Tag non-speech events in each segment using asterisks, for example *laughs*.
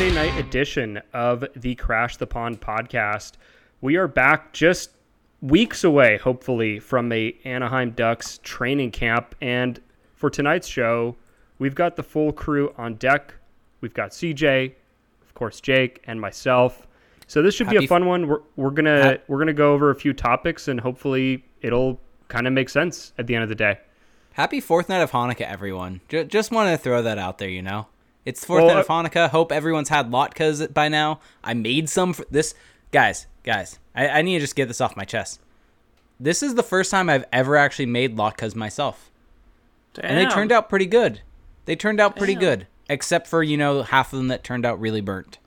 Monday night edition of the Crash the Pond podcast. We are back just weeks away, hopefully, from a Anaheim Ducks training camp. And for tonight's show, we've got the full crew on deck. We've got CJ, of course, Jake, and myself. So this should be a fun one. We're, we're gonna Hap- we're gonna go over a few topics, and hopefully, it'll kind of make sense at the end of the day. Happy fourth night of Hanukkah, everyone. J- just want to throw that out there, you know? It's fourth Well, of Hanukkah. Hope everyone's had latkes by now. I made some for this. Guys, guys, I, I need to just get this off my chest. This is the first time I've ever actually made latkes myself. And they turned out pretty good. They turned out pretty Damn. good. Except for, you know, half of them that turned out really burnt.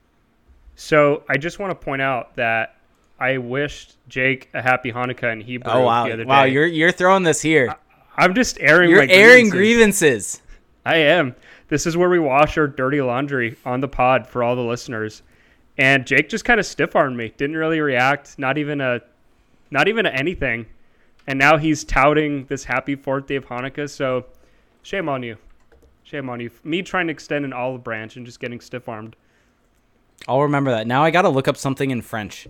So I just want to point out that I wished Jake a happy Hanukkah in Hebrew Oh wow. the other day. Wow, you're you're throwing this here. I'm just airing. You're my airing grievances. grievances. I am. This is where we wash our dirty laundry on the pod for all the listeners. And Jake just kind of stiff armed me. Didn't really react. Not even a, not even a anything. And now he's touting this happy fourth day of Hanukkah. So, shame on you. Shame on you. Me trying to extend an olive branch and just getting stiff armed. I'll remember that. Now I got to look up something in French.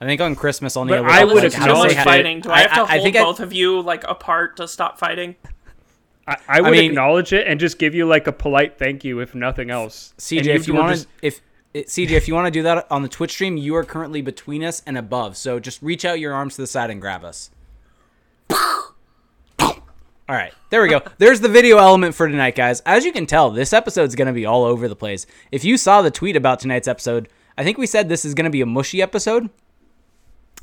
I think on Christmas I'll need But to look I would like, acknowledge say much ha- it. fighting. Do I have to I- hold I- both of you like apart to stop fighting? I, I would mean- acknowledge it and just give you like a polite thank you, if nothing else. CJ, if you want just- to, if eh, CJ, if you want to do that on the Twitch stream, you are currently between us and above. So just reach out your arms to the side and grab us. All right, there we go. *laughs* There's the video element for tonight, guys. As you can tell, this episode's going to be all over the place. If you saw the tweet about tonight's episode, I think we said this is going to be a mushy episode.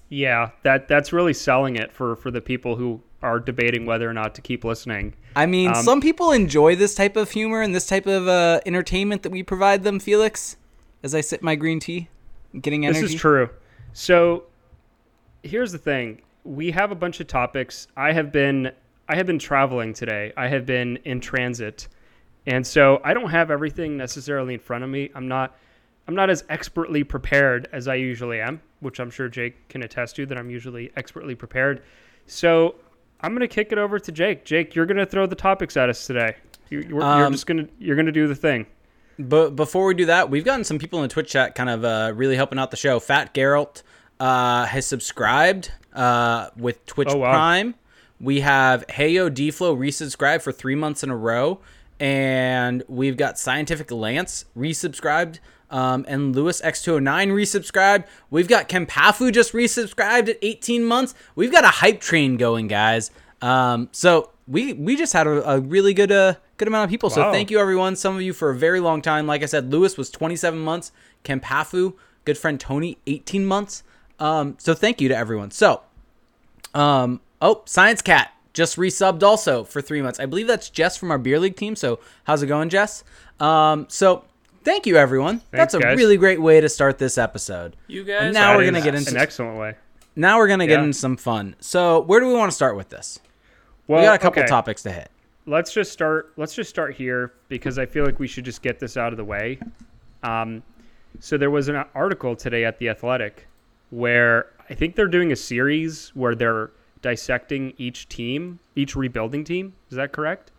Yeah, that that's really selling it for for the people who are debating whether or not to keep listening. I mean, Um, some people enjoy this type of humor and this type of uh, entertainment that we provide them, Felix. As I sip my green tea, getting energy. This is true. So here's the thing. We have a bunch of topics. I have been I have been traveling today. I have been in transit. And so I don't have everything necessarily in front of me. I'm not I'm not as expertly prepared as I usually am, which I'm sure Jake can attest to that I'm usually expertly prepared. So I'm going to kick it over to Jake. Jake, you're going to throw the topics at us today. You, you're, you're Um, just going to you're going to do the thing. But before we do that, we've gotten some people in the Twitch chat kind of uh, really helping out the show. Fat Geralt uh, has subscribed uh, with Twitch Oh, wow. Prime. We have Heyo Deflow resubscribed for three months in a row. And we've got Scientific Lance resubscribed. Um, and Lewis X209 resubscribed. We've got Kempafu just resubscribed at 18 months. We've got a hype train going, guys. Um, so we we just had a, a really good uh, good amount of people. So thank you everyone. Some of you for a very long time. Like I said, Lewis was 27 months. Kempafu, good friend Tony, 18 months. Um, so thank you to everyone. So, um, oh, Science Cat just resubbed also for three months. I believe that's Jess from our beer league team. So how's it going, Jess? Um, so thank you everyone. that's a guys. really great way to start this episode. You guys. And now That we're gonna get into an excellent way. now we're gonna get Yeah. into some fun. So where do we want to start with this? Well, we got a couple okay. topics to hit. let's just start let's just start here because i feel like we should just get this out of the way um, so there was an article today at the athletic where i think they're doing a series where they're dissecting each team each rebuilding team is that correct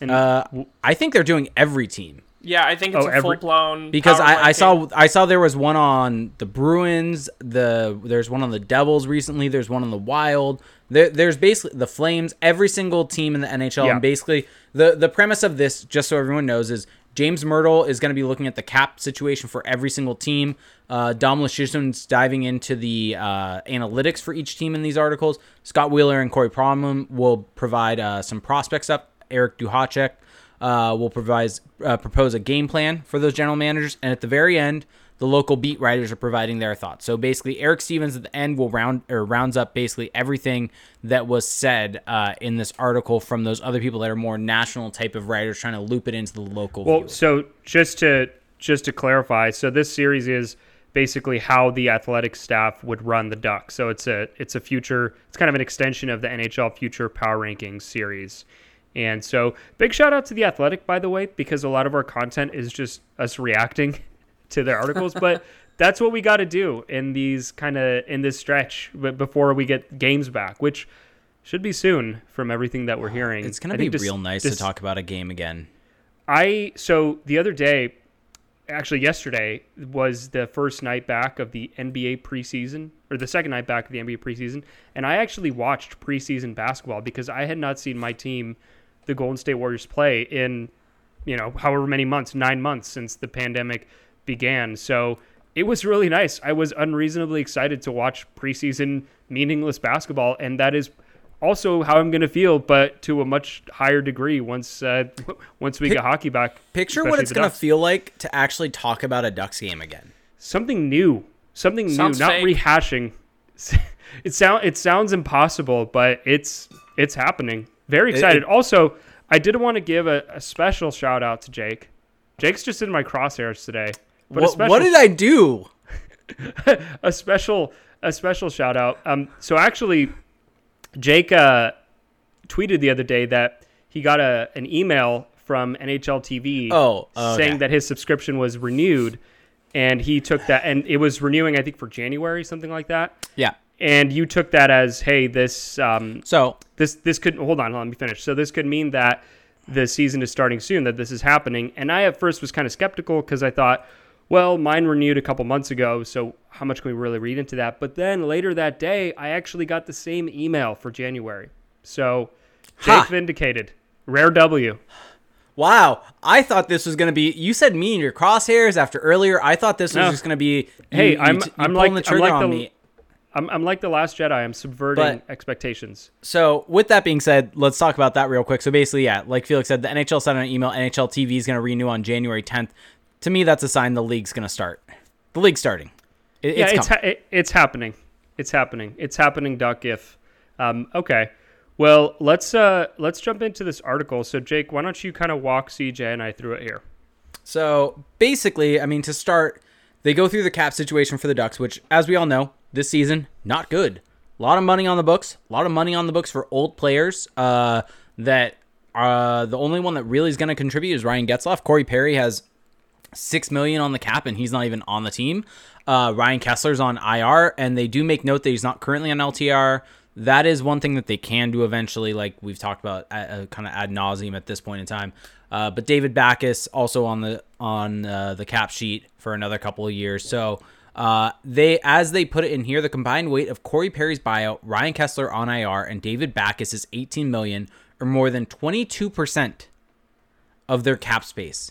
and Uh, w- I think they're doing every team. Yeah, I think it's Oh, a every- full blown. because I, I saw I saw there was one on the Bruins. The there's one on the Devils recently. There's one on the Wild. There, there's basically the Flames. Every single team in the NHL, Yeah. and basically the the premise of this, just so everyone knows, is James Mirtle is going to be looking at the cap situation for every single team. Uh, Dom Luszczyszyn's diving into the uh, analytics for each team in these articles. Scott Wheeler and Corey Pronman will provide uh, some prospects up. Eric Duhatschek uh, will provide uh, propose a game plan for those general managers, and at the very end, the local beat writers are providing their thoughts. So basically, Eric Stephens at the end will round or rounds up basically everything that was said uh, in this article from those other people that are more national type of writers trying to loop it into the local. well viewer. so just to just to clarify so this series is basically how the athletic staff would run the duck so it's a it's a future it's kind of an extension of the nhl future power rankings series and so big shout out to the athletic by the way because a lot of our content is just us reacting *laughs* to their articles but *laughs* that's what we got to do in these kind of in this stretch before we get games back which should be soon from everything that we're ah, hearing it's gonna be think this- real nice this- to talk about a game again. I so the other day actually yesterday was the first night back of the NBA preseason or the second night back of the NBA preseason, and I actually watched preseason basketball because I had not seen my team, the Golden State Warriors, play in you know however many months, nine months since the pandemic began. So it was really nice. I was unreasonably excited to watch preseason meaningless basketball, and that is also how I'm going to feel, but to a much higher degree once uh, *laughs* once we Pic- get hockey back. Picture what it's going to feel like to actually talk about a Ducks game again. something new, something Sounds new, not rehashing. *laughs* It sound it sounds impossible, but it's it's happening. Very excited. it- also, I did want to give a, a special shout out to Jake. Jake's just in my crosshairs today. But What, special what did I do? *laughs* a special a special shout out. Um, so actually, Jake uh, tweeted the other day that he got a an email from NHL TV Oh, okay. saying that his subscription was renewed, and he took that and it was renewing I think for January something like that. Yeah. And you took that as hey this um, So this this could hold on let me finish so this could mean that the season is starting soon that this is happening and i at first was kind of skeptical because i thought well mine renewed a couple months ago so how much can we really read into that but then later that day i actually got the same email for january so jake Ha. vindicated rare w Wow, I thought this was gonna be. You said me in your crosshairs after earlier. I thought this was just gonna be. Hey, you, I'm- you, I'm pulling like- the I'm like on the- me. I'm, I'm like the last jedi i'm subverting But- expectations So, with that being said, let's talk about that real quick. So, basically, yeah, like Felix said, the NHL sent out an email. NHL TV is going to renew on January 10th. To me, that's a sign the league's going to start. The league's starting. It, yeah it's it's ha- it, it's happening it's happening it's happening duck if um, okay well let's uh let's jump into this article so jake why don't you kind of walk cj and i through it here So basically, I mean, to start, they go through the cap situation for the Ducks, which, as we all know, this season not good. A lot of money on the books. A lot of money on the books for old players. Uh, that uh, the only one that really is going to contribute is Ryan Getzlaf. Corey Perry has six million on the cap, and he's not even on the team. Uh, Ryan Kesler's on IR, and they do make note that he's not currently on LTR. That is one thing that they can do eventually, like we've talked about, uh, kind of ad nauseum at this point in time. Uh, but David Backes also on the on uh, the cap sheet for another couple of years. So uh, they, as they put it in here, the combined weight of Corey Perry's buyout, Ryan Kesler on IR, and David Backes is 18 million, or more than 22 percent of their cap space.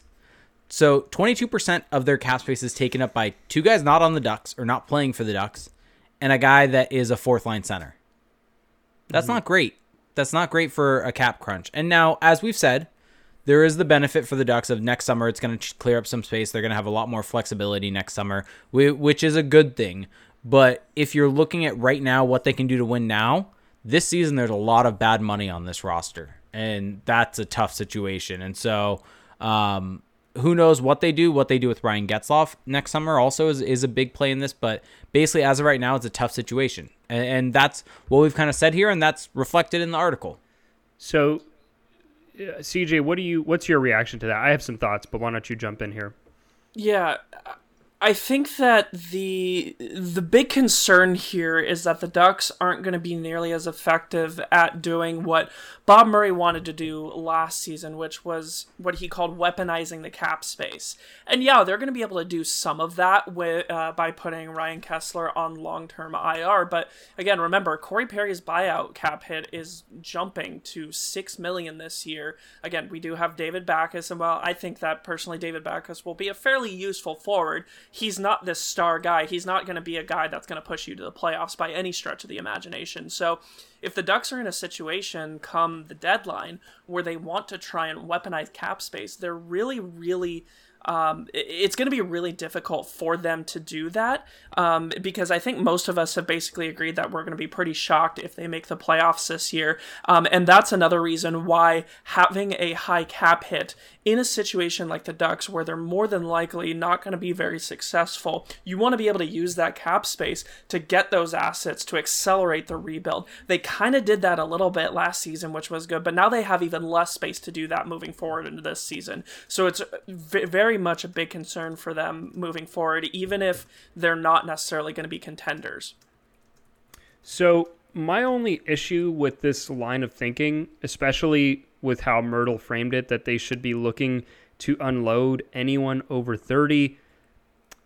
So 22% of their cap space is taken up by two guys not on the Ducks or not playing for the Ducks and a guy that is a fourth line center. That's not great. That's not great for a cap crunch. And now, as we've said, there is the benefit for the Ducks of next summer. It's going to clear up some space. They're going to have a lot more flexibility next summer, which is a good thing. But if you're looking at right now what they can do to win now, this season there's a lot of bad money on this roster, and that's a tough situation. And so, um, who knows what they do? What they do with Ryan Getzlaf next summer also is, is a big play in this. But basically, as of right now, it's a tough situation, and, and that's what we've kind of said here, and that's reflected in the article. So, Uh, CJ, what do you? What's your reaction to that? I have some thoughts, but why don't you jump in here? Yeah, I think that the the big concern here is that the Ducks aren't going to be nearly as effective at doing what Bob Murray wanted to do last season, which was what he called weaponizing the cap space. And yeah, they're going to be able to do some of that with uh, by putting Ryan Kesler on long term IR. But again, remember Corey Perry's buyout cap hit is jumping to six million this year. Again, we do have David Backes, and while I think that personally David Backes will be a fairly useful forward, he's not this star guy. He's not going to be a guy that's going to push you to the playoffs by any stretch of the imagination. So if the Ducks are in a situation come the deadline where they want to try and weaponize cap space, they're really, really um, it's going to be really difficult for them to do that um, because I think most of us have basically agreed that we're going to be pretty shocked if they make the playoffs this year. Um, and that's another reason why having a high cap hit in a situation like the Ducks, where they're more than likely not going to be very successful, you want to be able to use that cap space to get those assets to accelerate the rebuild. They kind of did that a little bit last season, which was good, but now they have even less space to do that moving forward into this season. So it's v- very much a big concern for them moving forward, even if they're not necessarily going to be contenders. So my only issue with this line of thinking, especially with how Mirtle framed it, that they should be looking to unload anyone over 30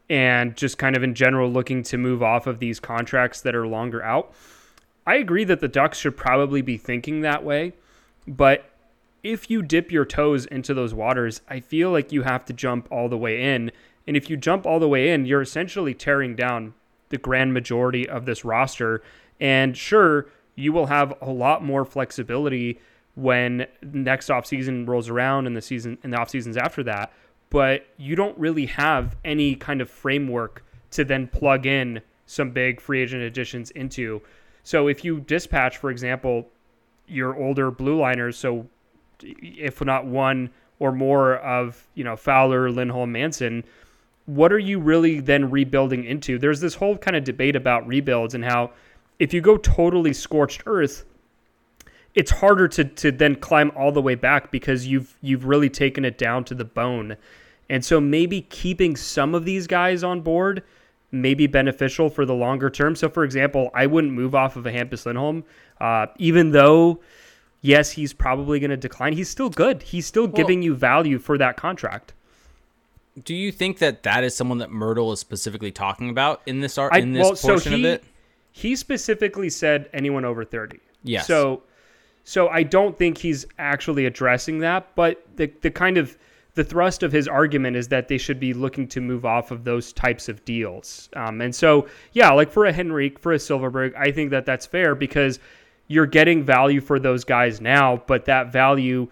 and just kind of in general looking to move off of these contracts that are longer out. I agree that the Ducks should probably be thinking that way, but if you dip your toes into those waters, I feel like you have to jump all the way in. And if you jump all the way in, you're essentially tearing down the grand majority of this roster. And sure, you will have a lot more flexibility when next offseason rolls around and the season and the off seasons after that, but you don't really have any kind of framework to then plug in some big free agent additions into. So if you dispatch, for example, your older blue liners, so if not one or more of you know Fowler, Lindholm, Manson, what are you really then rebuilding into? There's this whole kind of debate about rebuilds and how if you go totally scorched earth, it's harder to to then climb all the way back because you've you've really taken it down to the bone. And so maybe keeping some of these guys on board may be beneficial for the longer term. So for example, I wouldn't move off of a Hampus Lindholm, uh, even though yes, he's probably going to decline. He's still good. He's still well, giving you value for that contract. Do you think that that is someone that Mirtle is specifically talking about in this art in this well, portion so he, of it? He specifically said anyone over thirty. Yes. So, so I don't think he's actually addressing that, but the the kind of the thrust of his argument is that they should be looking to move off of those types of deals. Um, and so, yeah, like for a Henrique, for a Silfverberg, I think that that's fair because you're getting value for those guys now, but that value,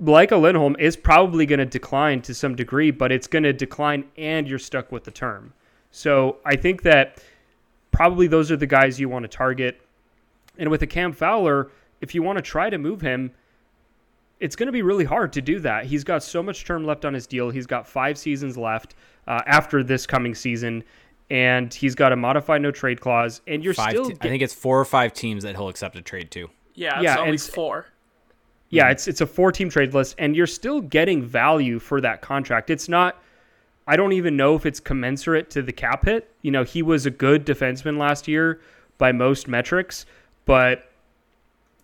like a Lindholm, is probably going to decline to some degree, but it's going to decline and you're stuck with the term. So I think that probably those are the guys you want to target. And with a Cam Fowler, if you want to try to move him, it's going to be really hard to do that. He's got so much term left on his deal. He's got five seasons left uh, after this coming season and he's got a modified no trade clause, and you're five still. Te- I think it's four or five teams that he'll accept a trade to. Yeah, yeah, only it's, four. Yeah, it's it's a four team trade list, and you're still getting value for that contract. It's not. I don't even know if it's commensurate to the cap hit. You know, he was a good defenseman last year by most metrics, but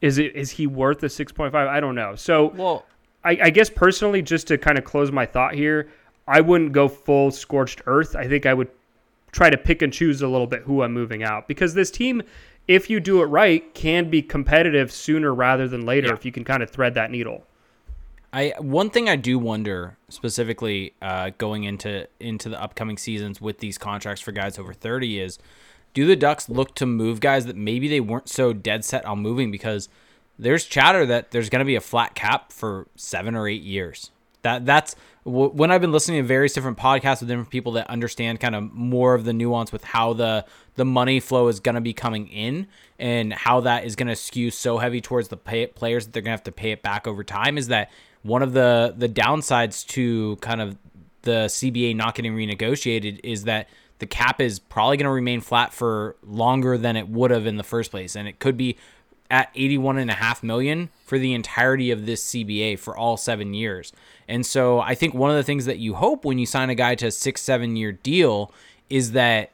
is it is he worth the six point five? I don't know. So, well, I, I guess personally, just to kind of close my thought here, I wouldn't go full scorched earth. I think I would try to pick and choose a little bit who I'm moving out because this team, if you do it right, can be competitive sooner rather than later yeah. if you can kind of thread that needle. I one thing I do wonder specifically uh, going into into the upcoming seasons with these contracts for guys over 30 is do the Ducks look to move guys that maybe they weren't so dead set on moving because there's chatter that there's going to be a flat cap for 7 or 8 years. That that's when I've been listening to various different podcasts with different people that understand kind of more of the nuance with how the the money flow is going to be coming in and how that is going to skew so heavy towards the pay, players that they're going to have to pay it back over time is that one of the the downsides to kind of the CBA not getting renegotiated is that the cap is probably going to remain flat for longer than it would have in the first place. And it could be at 81 and a half million for the entirety of this CBA for all 7 years. And so I think one of the things that you hope when you sign a guy to a 6-7 year deal is that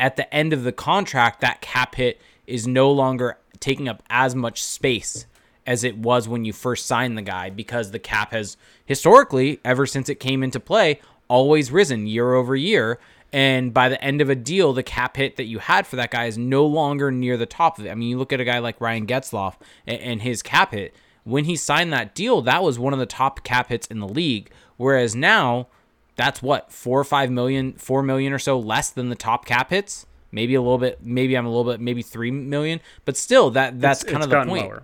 at the end of the contract that cap hit is no longer taking up as much space as it was when you first signed the guy because the cap has historically ever since it came into play always risen year over year and by the end of a deal, the cap hit that you had for that guy is no longer near the top of it. I mean, you look at a guy like Ryan Getzlaf and, his cap hit. When he signed that deal, that was one of the top cap hits in the league. Whereas now, that's what four or five million, four million or so less than the top cap hits. Maybe a little bit. Maybe I'm a little bit. Maybe three million. But still, that that's it's, kind it's of the point. Lower.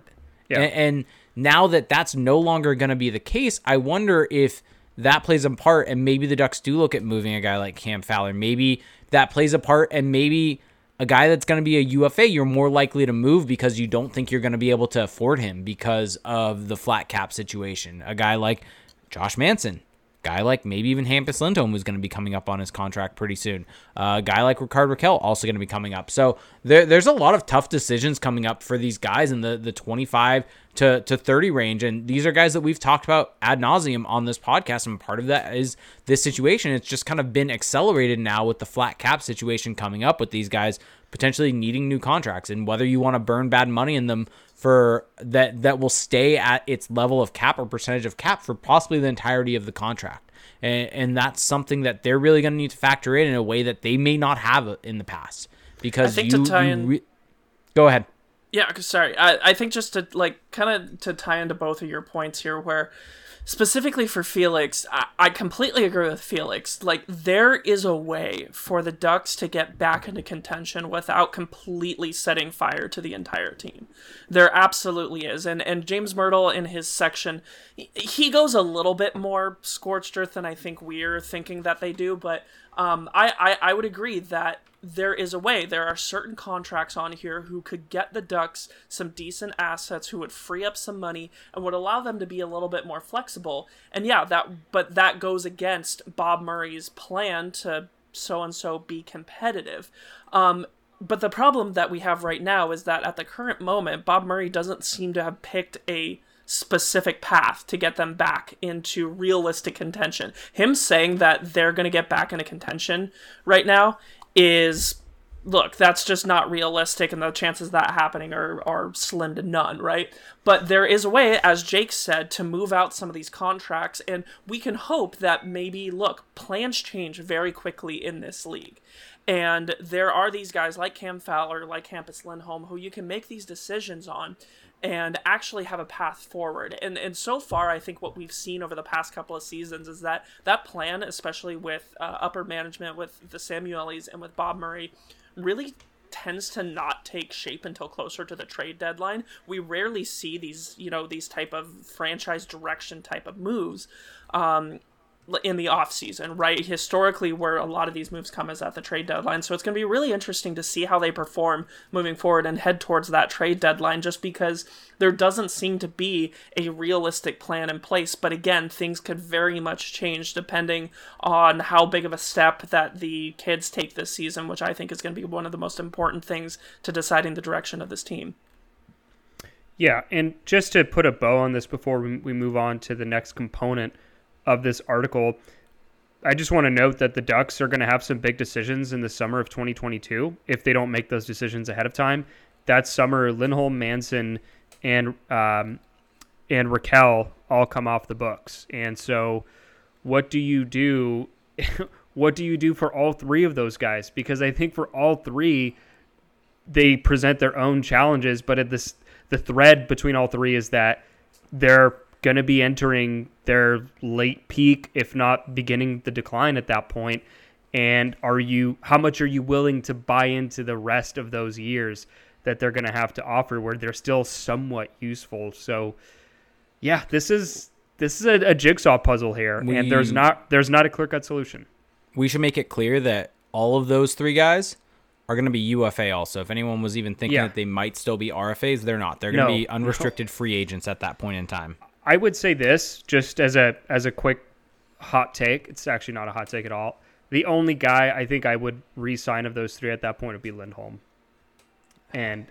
Yeah. And, and now that that's no longer going to be the case, I wonder if that plays a part, and maybe the Ducks do look at moving a guy like Cam Fowler. Maybe that plays a part, and maybe a guy that's going to be a UFA, you're more likely to move because you don't think you're going to be able to afford him because of the flat cap situation. A guy like Josh Manson, guy like maybe even Hampus Lindholm who's going to be coming up on his contract pretty soon. Uh, a guy like Rickard Rakell also going to be coming up. So there, there's a lot of tough decisions coming up for these guys in the, the 25 to, to 30 range. And these are guys that we've talked about ad nauseum on this podcast. And part of that is this situation. It's just kind of been accelerated now with the flat cap situation coming up with these guys potentially needing new contracts and whether you want to burn bad money in them for that that will stay at its level of cap or percentage of cap for possibly the entirety of the contract. And, and that's something that they're really going to need to factor in in a way that they may not have in the past because I think you, to tie you in- re- go ahead. Yeah, sorry. I, I think just to like kind of to tie into both of your points here, where specifically for Felix, I, I completely agree with Felix. Like there is a way for the Ducks to get back into contention without completely setting fire to the entire team. There absolutely is, and and James Mirtle in his section, he, goes a little bit more scorched earth than I think we're thinking that they do, but um, I, I I would agree that there is a way. There are certain contracts on here who could get the Ducks some decent assets, who would free up some money and would allow them to be a little bit more flexible. And yeah, that but that goes against Bob Murray's plan to so and so be competitive. Um, but the problem that we have right now is that at the current moment, Bob Murray doesn't seem to have picked a specific path to get them back into realistic contention. Him saying that they're going to get back into contention right now is look, that's just not realistic, and the chances that happening are, are slim to none, right? But there is a way, as Jake said, to move out some of these contracts, and we can hope that maybe, look, plans change very quickly in this league. And there are these guys like Cam Fowler, like Hampus Lindholm, who you can make these decisions on and actually have a path forward. And and so far, I think what we've seen over the past couple of seasons is that that plan, especially with uh, upper management, with the Samuelis and with Bob Murray, really tends to not take shape until closer to the trade deadline. We rarely see these, you know, these type of franchise direction type of moves. Um, in the off season, right? Historically, where a lot of these moves come is at the trade deadline. So it's going to be really interesting to see how they perform moving forward and head towards that trade deadline, just because there doesn't seem to be a realistic plan in place. But again, things could very much change depending on how big of a step that the kids take this season, which I think is going to be one of the most important things to deciding the direction of this team. Yeah, and just to put a bow on this before we, move on to the next component of this article, I just want to note that the Ducks are going to have some big decisions in the summer of 2022 if they don't make those decisions ahead of time. That summer, Lindholm, Manson, and um, and Rakell all come off the books, and so what do you do? *laughs* what do you do for all three of those guys? Because I think for all three, they present their own challenges, but at this the thread between all three is that they're going to be entering their late peak, if not beginning the decline at that point. And are you, how much are you willing to buy into the rest of those years that they're going to have to offer where they're still somewhat useful? So, yeah, this is, this is a, a jigsaw puzzle here, We- and there's not, there's not a clear cut solution. we should make it clear that all of those three guys are going to be UFA also. If anyone was even thinking Yeah. that they might still be RFAs, they're not. They're going to No. be unrestricted free agents at that point in time. I would say this just as a as a quick hot take. It's actually not a hot take at all. The only guy I think I would re-sign of those three at that point would be Lindholm. And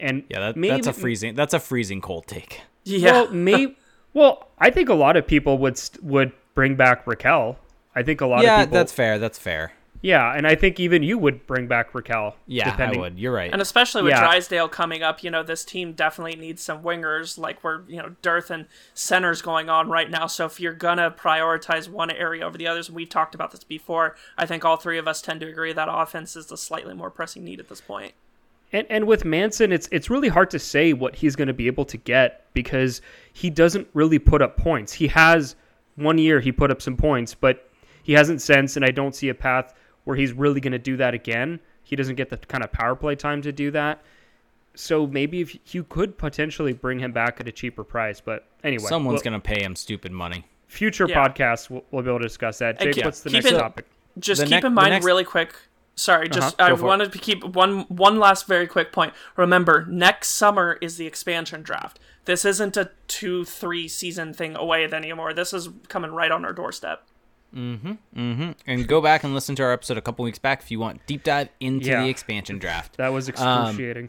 and Yeah, that, maybe, that's a freezing. That's a freezing cold take. Yeah. Well, me. Well, I think a lot of people would st- would bring back Rakell. I think a lot Yeah, of people. that's fair. That's fair. Yeah, and I think even you would bring back Rakell. Yeah, depending. I would. You're right. And especially with Yeah. Drysdale coming up, you know, this team definitely needs some wingers. Like we're, you know, dearth and centers going on right now. So if you're gonna prioritize one area over the others, and we've talked about this before, I think all three of us tend to agree that offense is the slightly more pressing need at this point. And and with Manson, it's it's really hard to say what he's going to be able to get because he doesn't really put up points. He has one year he put up some points, but he hasn't since, and I don't see a path where he's really going to do that again. He doesn't get the kind of power play time to do that. So maybe if you could potentially bring him back at a cheaper price, but anyway, Someone's we'll- going to pay him stupid money. future Yeah. podcasts we'll, we'll be able to discuss that. Jake, keep- what's the keep next it- topic? Just The keep nec- in mind, next- really quick. Sorry, just Uh-huh, I go for it. wanted to keep one one last very quick point. Remember, next summer is the expansion draft. This isn't a two three season thing away anymore. This is coming right on our doorstep. And go back and listen to our episode a couple weeks back if you want deep dive into Yeah. the expansion draft. That was excruciating.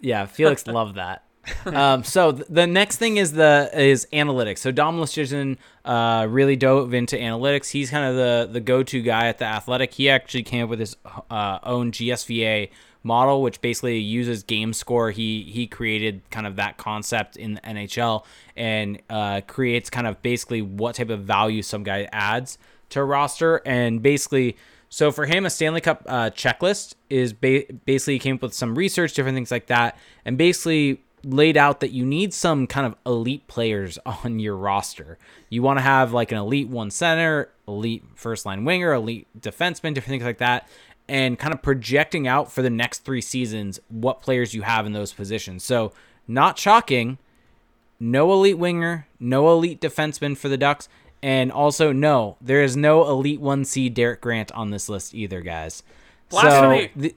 Yeah, Felix *laughs* loved that. um, so th- the next thing is the is analytics. So Dom Luszczyszyn uh, really dove into analytics. He's kind of the the go to guy at the Athletic. He actually came up with his uh, own GSVA model, which basically uses game score. He he created kind of that concept in the NHL and uh, creates kind of basically what type of value some guy adds to roster, and basically. So for him, a Stanley Cup uh, checklist is ba- basically he came up with some research, different things like that, and basically laid out that you need some kind of elite players *laughs* on your roster. You want to have like an elite one center, elite first line winger, elite defenseman, different things like that, and kind of projecting out for the next three seasons what players you have in those positions. So, not shocking, no elite winger, no elite defenseman for the Ducks, and also no, there is no elite 1C Derek Grant on this list either, guys. Blasphemy. So, the,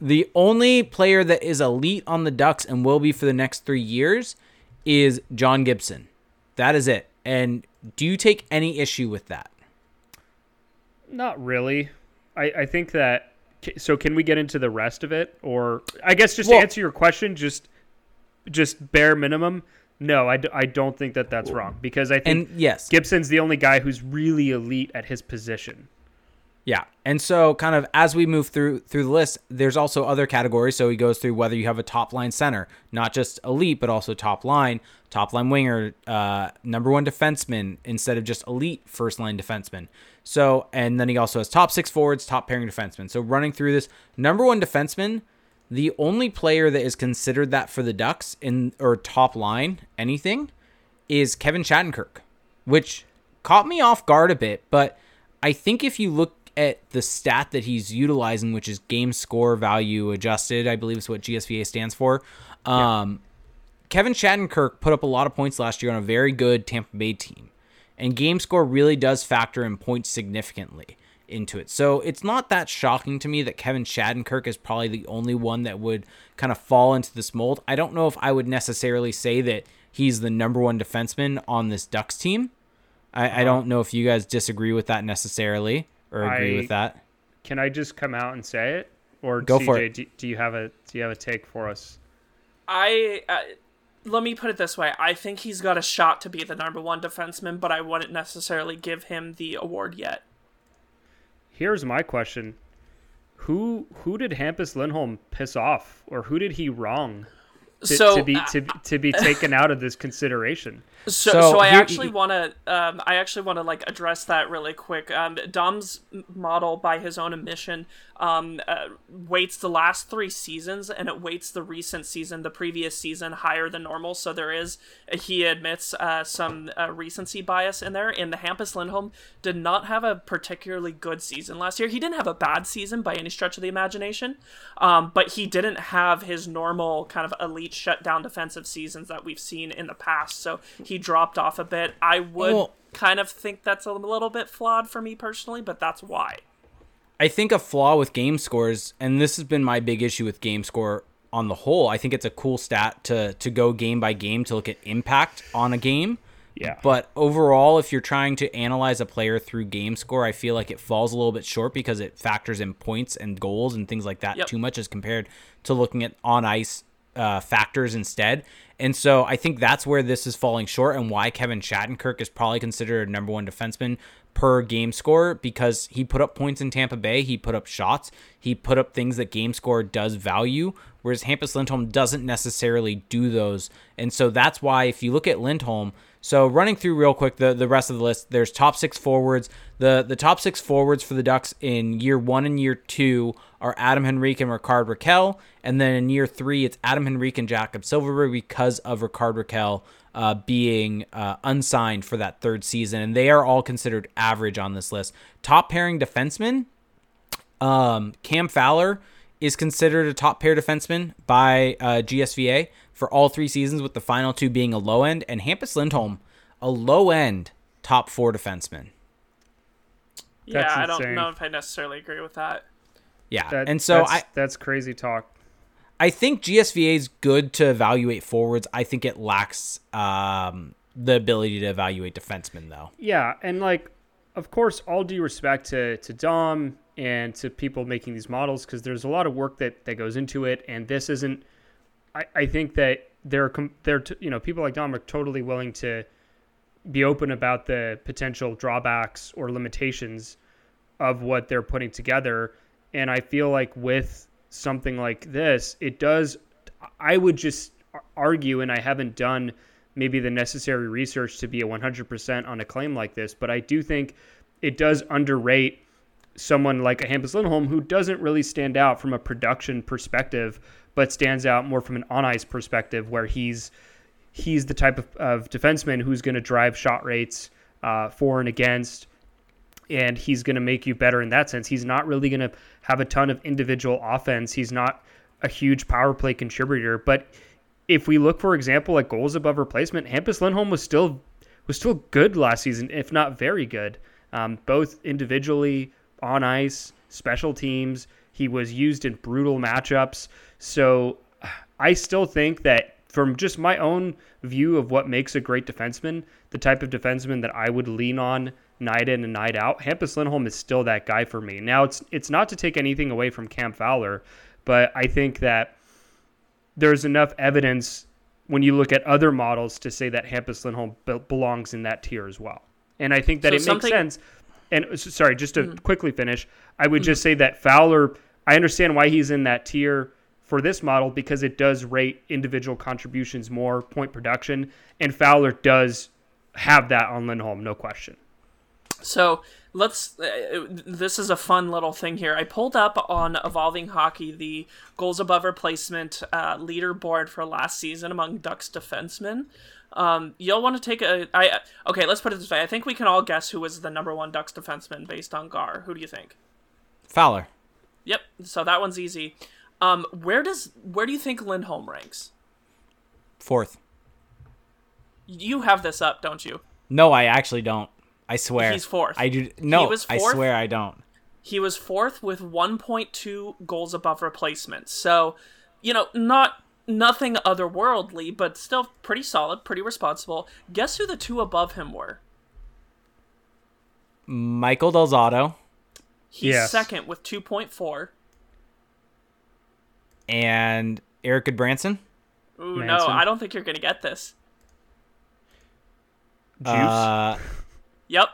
the only player that is elite on the Ducks and will be for the next three years is John Gibson. That is it. And do you take any issue with that? Not really. I, I think that. So can we get into the rest of it, or I guess just Well- to answer your question, just just bare minimum. No, I, d- I don't think that that's wrong because I think And yes, Gibson's the only guy who's really elite at his position. Yeah. And so kind of as we move through through the list, there's also other categories. So he goes through whether you have a top line center, not just elite, but also top line, top line winger, uh, number one defenseman instead of just elite first line defenseman. So and then he also has top six forwards, top pairing defenseman. So running through this, number one defenseman, the only player that is considered that for the Ducks in or top line, anything, is Kevin Shattenkirk, which caught me off guard a bit. But I think if you look at the stat that he's utilizing, which is game score value adjusted, I believe is what GSVA stands for. Um, Kevin Shattenkirk put up a lot of points last year on a very good Tampa Bay team. And game score really does factor in points significantly into it. So it's not that shocking to me that Kevin Shattenkirk is probably the only one that would kind of fall into this mold. I don't know if I would necessarily say that he's the number one defenseman on this Ducks team. I, I don't know if you guys disagree with that necessarily or agree I- with that. Can I just come out and say it, or Go CJ, for it. Do, do you have a do you have a take for us? I uh, let me put it this way: I think he's got a shot to be the number one defenseman, but I wouldn't necessarily give him the award yet. Here's my question: Who who did Hampus Lindholm piss off, or who did he wrong to, so to be uh, to, to be taken out of this consideration? So, So so, I here- actually want to, um, I actually want to like address that really quick. Um, Dom's model, by his own admission, um, uh, weights the last three seasons and it weights the recent season, the previous season, higher than normal. So there is, he admits, uh, some uh, recency bias in there. And the Hampus Lindholm did not have a particularly good season last year. He didn't have a bad season by any stretch of the imagination, um, but he didn't have his normal kind of elite shutdown defensive seasons that we've seen in the past. So he dropped off a bit. I would kind of think that's a little bit flawed for me personally, but that's why. I think a flaw with game scores, and this has been my big issue with game score on the whole. I think it's a cool stat to to go game by game to look at impact on a game. Yeah. But overall, if you're trying to analyze a player through game score, I feel like it falls a little bit short because it factors in points and goals and things like that Yep. too much as compared to looking at on ice uh, factors instead. And so I think that's where this is falling short and why Kevin Shattenkirk is probably considered a number one defenseman per game score because he put up points in Tampa Bay. He put up shots. He put up things that game score does value, whereas Hampus Lindholm doesn't necessarily do those. And so that's why if you look at Lindholm, so running through real quick the, the rest of the list, there's top six forwards. The the top six forwards for the Ducks in year one and year two are Adam Henrique and Rickard Rakell. And then in year three, it's Adam Henrique and Jakob Silfverberg because of Rickard Rakell uh, being uh, unsigned for that third season. And they are all considered average on this list. Top pairing defenseman, um, Cam Fowler is considered a top pair defenseman by uh, GSVA for all three seasons, with the final two being a low end, and Hampus Lindholm, a low end top four defenseman. Yeah, That's I don't insane. know if I necessarily agree with that. Yeah, That- and so that's, I that's crazy talk. I think GSVA is good to evaluate forwards. I think it lacks um, the ability to evaluate defensemen, though. Yeah, and like, of course, all due respect to to Dom and to people making these models, because there's a lot of work that that goes into it, and this isn't. I I think that they're they're you know people like Dom are totally willing to be open about the potential drawbacks or limitations of what they're putting together. And I feel like with something like this, it does. I would just argue, and I haven't done maybe the necessary research to be a 100% on a claim like this, but I do think it does underrate someone like a Hampus Lindholm who doesn't really stand out from a production perspective, but stands out more from an on ice perspective where he's he's the type of, of defenseman who's going to drive shot rates uh, for and against, and he's going to make you better in that sense. He's not really going to have a ton of individual offense. He's not a huge power play contributor, but if we look, for example, at goals above replacement, Hampus Lindholm was still was still good last season, if not very good, um, both individually on ice, special teams. He was used in brutal matchups. So I still think that from just my own view of what makes a great defenseman, the type of defenseman that I would lean on night in and night out, Hampus Lindholm is still that guy for me. Now it's it's not to take anything away from Cam Fowler, but I think that there's enough evidence when you look at other models to say that Hampus Lindholm be- belongs in that tier as well. And I think that So it something- makes sense. And sorry, just to mm-hmm. quickly finish, I would just mm-hmm. say that Fowler, I understand why he's in that tier for this model because it does rate individual contributions more, point production, and Fowler does have that on Lindholm, no question. So let's. Uh, this is a fun little thing here. I pulled up on Evolving Hockey the goals above replacement uh, leaderboard for last season among Ducks defensemen. Um, you'll want to take a. I okay. Let's put it this way. I think we can all guess who was the number one Ducks defenseman based on GAR. Who do you think? Fowler. Yep. So that one's easy. Um, where does where do you think Lindholm ranks? Fourth. You have this up, don't you? No, I actually don't. I swear. He's fourth. I do. No, was I swear I don't. He was fourth with 1.2 goals above replacement. So, you know, not nothing otherworldly, but still pretty solid, pretty responsible. Guess who the two above him were? Michael Del Zotto He's Yes. second with 2.4. and Erik Gudbranson. Ooh, no, I don't think you're going to get this. Djoos, Uh, Yep.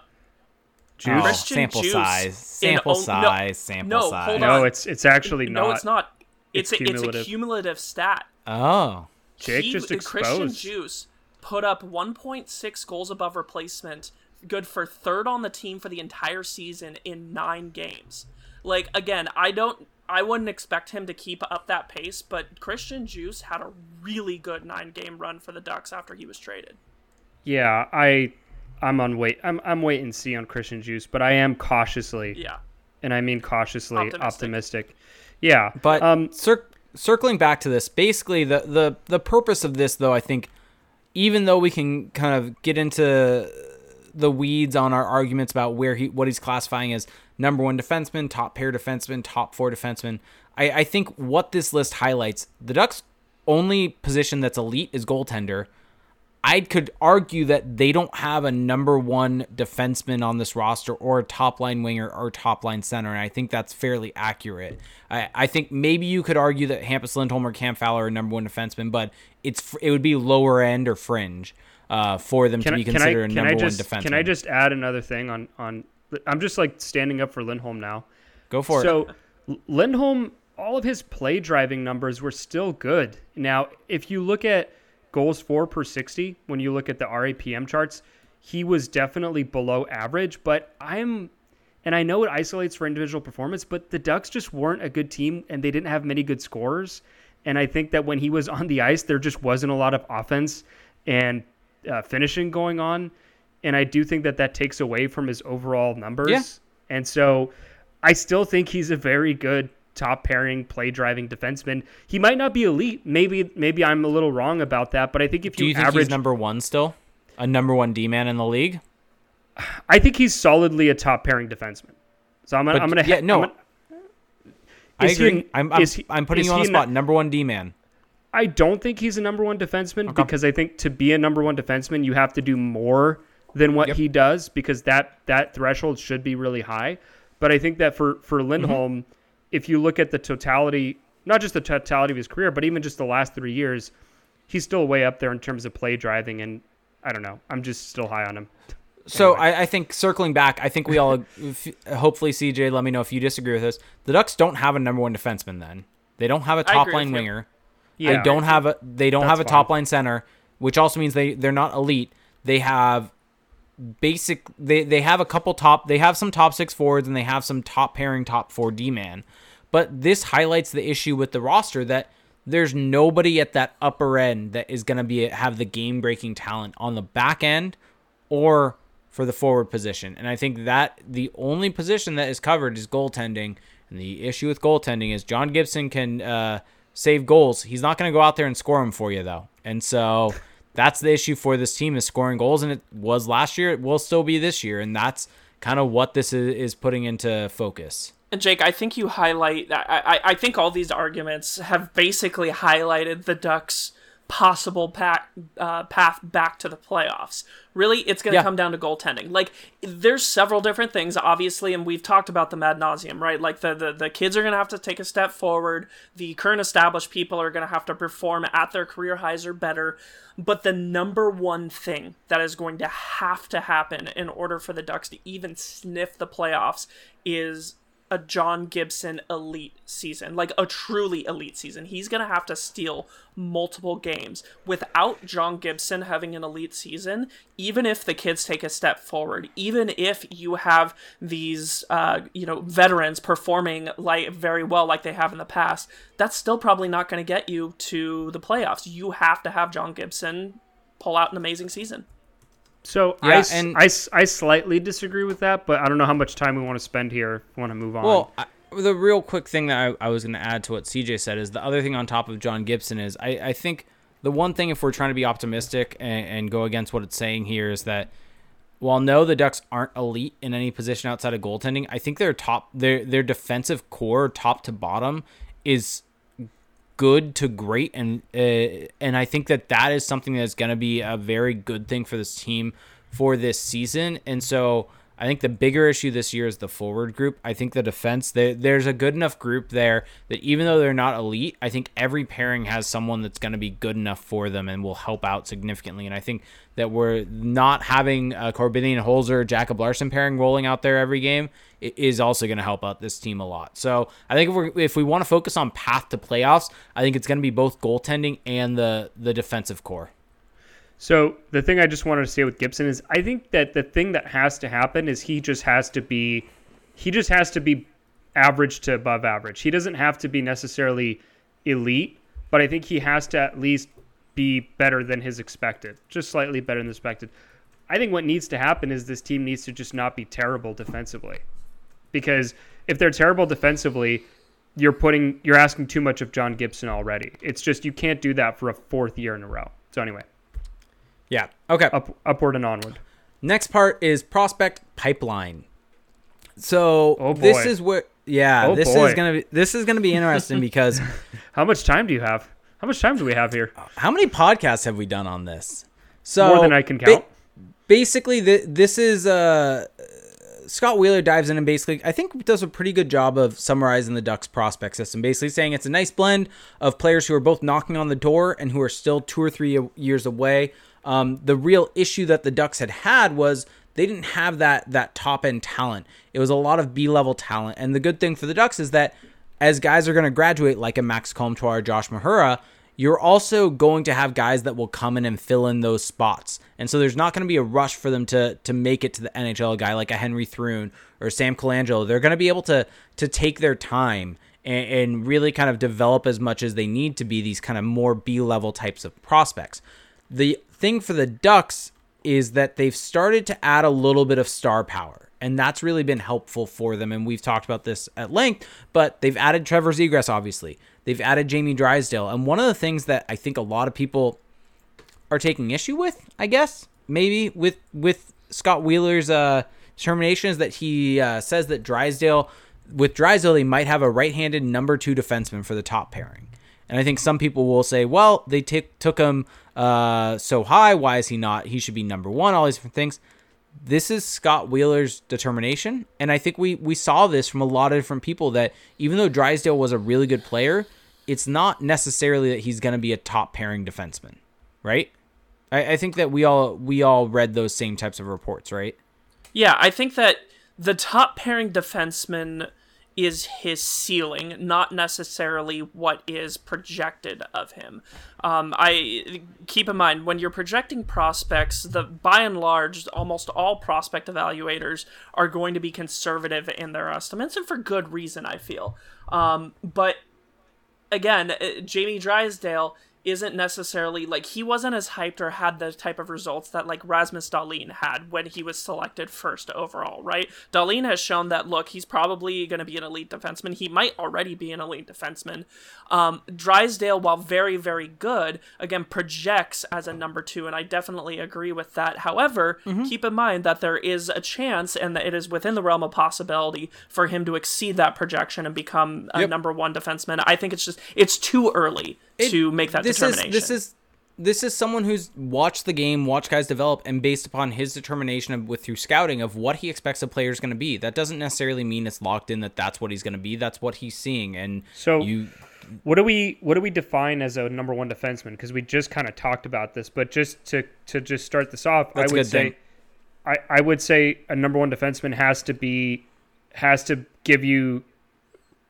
juice. oh, Christian sample Juice size. in Sample o- no- size. sample no, size. hold no, it's it's actually not. No, it's not. It's, It's a, it's a cumulative. cumulative stat. Oh. Jake he, just uh, Christian. Djoos put up 1.6 goals above replacement, good for third on the team for the entire season in nine games. Like again, I don't, I wouldn't expect him to keep up that pace, but Christian Djoos had a really good nine game run for the Ducks after he was traded. Yeah, I I'm on wait. I'm I'm wait and see on Christian Djoos, but I am cautiously, Yeah, and I mean cautiously Optimistic. optimistic. Yeah, But um, cir- circling back to this, basically the, the the purpose of this, though, I think, even though we can kind of get into the weeds on our arguments about where he what he's classifying as number one defenseman, top pair defenseman, top four defenseman, I, I think what this list highlights, the Ducks' only position that's elite is goaltender. I could argue that they don't have a number one defenseman on this roster or a top line winger or top line center, and I think that's fairly accurate. I, I think maybe you could argue that Hampus Lindholm or Cam Fowler are number one defenseman, but it's it would be lower end or fringe uh, for them can to I be I considered a can number I just one defenseman. can I just add another thing on on? I'm just like standing up for Lindholm now. go for it? So Lindholm, all of his play driving numbers were still good. Now, if you look at goals for per 60, when you look at the RAPM charts, he was definitely below average. But I'm, and I know it isolates for individual performance, but the Ducks just weren't a good team and they didn't have many good scorers. And I think that when he was on the ice, there just wasn't a lot of offense and uh, finishing going on. And I do think that that takes away from his overall numbers. Yeah. And so I still think he's a very good top pairing play driving defenseman. He might not be elite. Maybe maybe I'm a little wrong about that, but I think if Do you, you think average number one still? A number one D man in the league? I think he's solidly a top pairing defenseman. So I'm gonna But I'm gonna yeah, no, I'm gonna- I is he agree. I'm, I'm, he- I'm putting you on the spot. Number one D man. I don't think he's a number one defenseman Okay. because I think to be a number one defenseman, you have to do more than what Yep. he does because that that threshold should be really high. But I think that for for mm-hmm. Lindholm, if you look at the totality, not just the totality of his career, but even just the last three years, he's still way up there in terms of play driving, and I don't know. I'm just still high on him. So anyway. I, I, think circling back, I think we all *laughs* hopefully CJ. Let me know if you disagree with this. The Ducks don't have a number one defenseman. Then they don't have a top line winger. Yeah, I don't have a they don't have a top line center, which also means they they're not elite. They have basic they they have a couple top they have some top six forwards and they have some top pairing top four D man. But this highlights the issue with the roster that there's nobody at that upper end that is going to be have the game breaking talent on the back end or for the forward position. And I think that the only position that is covered is goaltending. And the issue with goaltending is John Gibson can uh, save goals. He's not going to go out there and score them for you though. And so that's the issue for this team is scoring goals. And it was last year. It will still be this year. And that's kind of what this is, is putting into focus. Jake, I think you highlight. I, I, I think all these arguments have basically highlighted the Ducks' possible path, uh, path back to the playoffs. Really, it's going to yeah. come down to goaltending. Like, there's several different things, obviously, and we've talked about the ad nauseum, right? Like, the, the, the kids are going to have to take a step forward. The current established people are going to have to perform at their career highs or better. But the number one thing that is going to have to happen in order for the Ducks to even sniff the playoffs is a John Gibson elite season, like a truly elite season. He's going to have to steal multiple games. Without John Gibson having an elite season, even if the kids take a step forward, even if you have these, uh, you know, veterans performing like very well like they have in the past, that's still probably not going to get you to the playoffs. You have to have John Gibson pull out an amazing season. So yeah, I, and I, I slightly disagree with that, but I don't know how much time we want to spend here. Want to move on? Well, I, the real quick thing that I, I was going to add to what CJ said is the other thing on top of John Gibson is I, I think the one thing if we're trying to be optimistic and, and go against what it's saying here is that while no the Ducks aren't elite in any position outside of goaltending, I think their top their their defensive corps top to bottom is good to great and uh, and I think that that is something that's going to be a very good thing for this team for this season. And so I think the bigger issue this year is the forward group. I think the defense, there's a good enough group there that even though they're not elite, I think every pairing has someone that's going to be good enough for them and will help out significantly. And I think that we're not having a Korbinian Holzer, Jacob Larsson pairing rolling out there every game is also going to help out this team a lot. So I think if, we if we want to focus on path to playoffs, I think it's going to be both goaltending and the the defensive corps. So the thing I just wanted to say with Gibson is I think that the thing that has to happen is he just has to be he just has to be average to above average. He doesn't have to be necessarily elite, but I think he has to at least be better than his expected, just slightly better than expected. I think what needs to happen is this team needs to just not be terrible defensively. Because if they're terrible defensively, you're putting you're asking too much of John Gibson already. It's just you can't do that for a fourth year in a row. So anyway, yeah. Okay. Up, upward and onward. Next part is prospect pipeline. So oh this is what yeah, oh this boy. is gonna be this is gonna be interesting because *laughs* how much time do you have? How much time do we have here? How many podcasts have we done on this? So more than I can count. Ba- basically, the, this is uh, Scott Wheeler dives in and basically, I think, does a pretty good job of summarizing the Ducks prospect system. Basically, saying it's a nice blend of players who are both knocking on the door and who are still two or three years away um, the real issue that the Ducks had had was they didn't have that that top end talent. It was a lot of B level talent. And the good thing for the Ducks is that as guys are going to graduate, like a Max Comtois, or Josh Mahura, you're also going to have guys that will come in and fill in those spots. And so there's not going to be a rush for them to to make it to the NHL. Guy like a Henry Thrun or Sam Colangelo, they're going to be able to to take their time and, and really kind of develop as much as they need to be these kind of more B level types of prospects. The thing for the Ducks is that they've started to add a little bit of star power. And that's really been helpful for them. And we've talked about this at length, but they've added Trevor Zegras, obviously. They've added Jamie Drysdale. And one of the things that I think a lot of people are taking issue with, I guess, maybe with with Scott Wheeler's uh, determination is that he uh, says that Drysdale, with Drysdale, they might have a right handed number two defenseman for the top pairing. And I think some people will say, well, they t- took him uh, so high. Why is he not? He should be number one. All these different things. This is Scott Wheeler's determination, and I think we we saw this from a lot of different people that even though Drysdale was a really good player, it's not necessarily that he's going to be a top pairing defenseman, right? I, I think that we all we all read those same types of reports, right? Yeah, I think that the top pairing defenseman is his ceiling, not necessarily what is projected of him. Um, I keep in mind when you're projecting prospects, the by and large, almost all prospect evaluators are going to be conservative in their estimates, and for good reason. I feel, um, but again, uh, Jamie Drysdale isn't necessarily like he wasn't as hyped or had the type of results that like Rasmus Dahlin had when he was selected first overall, right? Dahlin has shown that look, he's probably going to be an elite defenseman. He might already be an elite defenseman. Um, Drysdale, while very very good, again projects as a number two, and I definitely agree with that. However, mm-hmm. keep in mind that there is a chance, and that it is within the realm of possibility for him to exceed that projection and become a yep. number one defenseman. I think it's just it's too early it, to make that this determination. Is, this is this is someone who's watched the game, watched guys develop, and based upon his determination of, with through scouting of what he expects a player is going to be. That doesn't necessarily mean it's locked in that that's what he's going to be. That's what he's seeing, and so you. What do we what do we define as a number one defenseman? Because we just kind of talked about this, but just to to just start this off, I would say, I I would say a number one defenseman has to be has to give you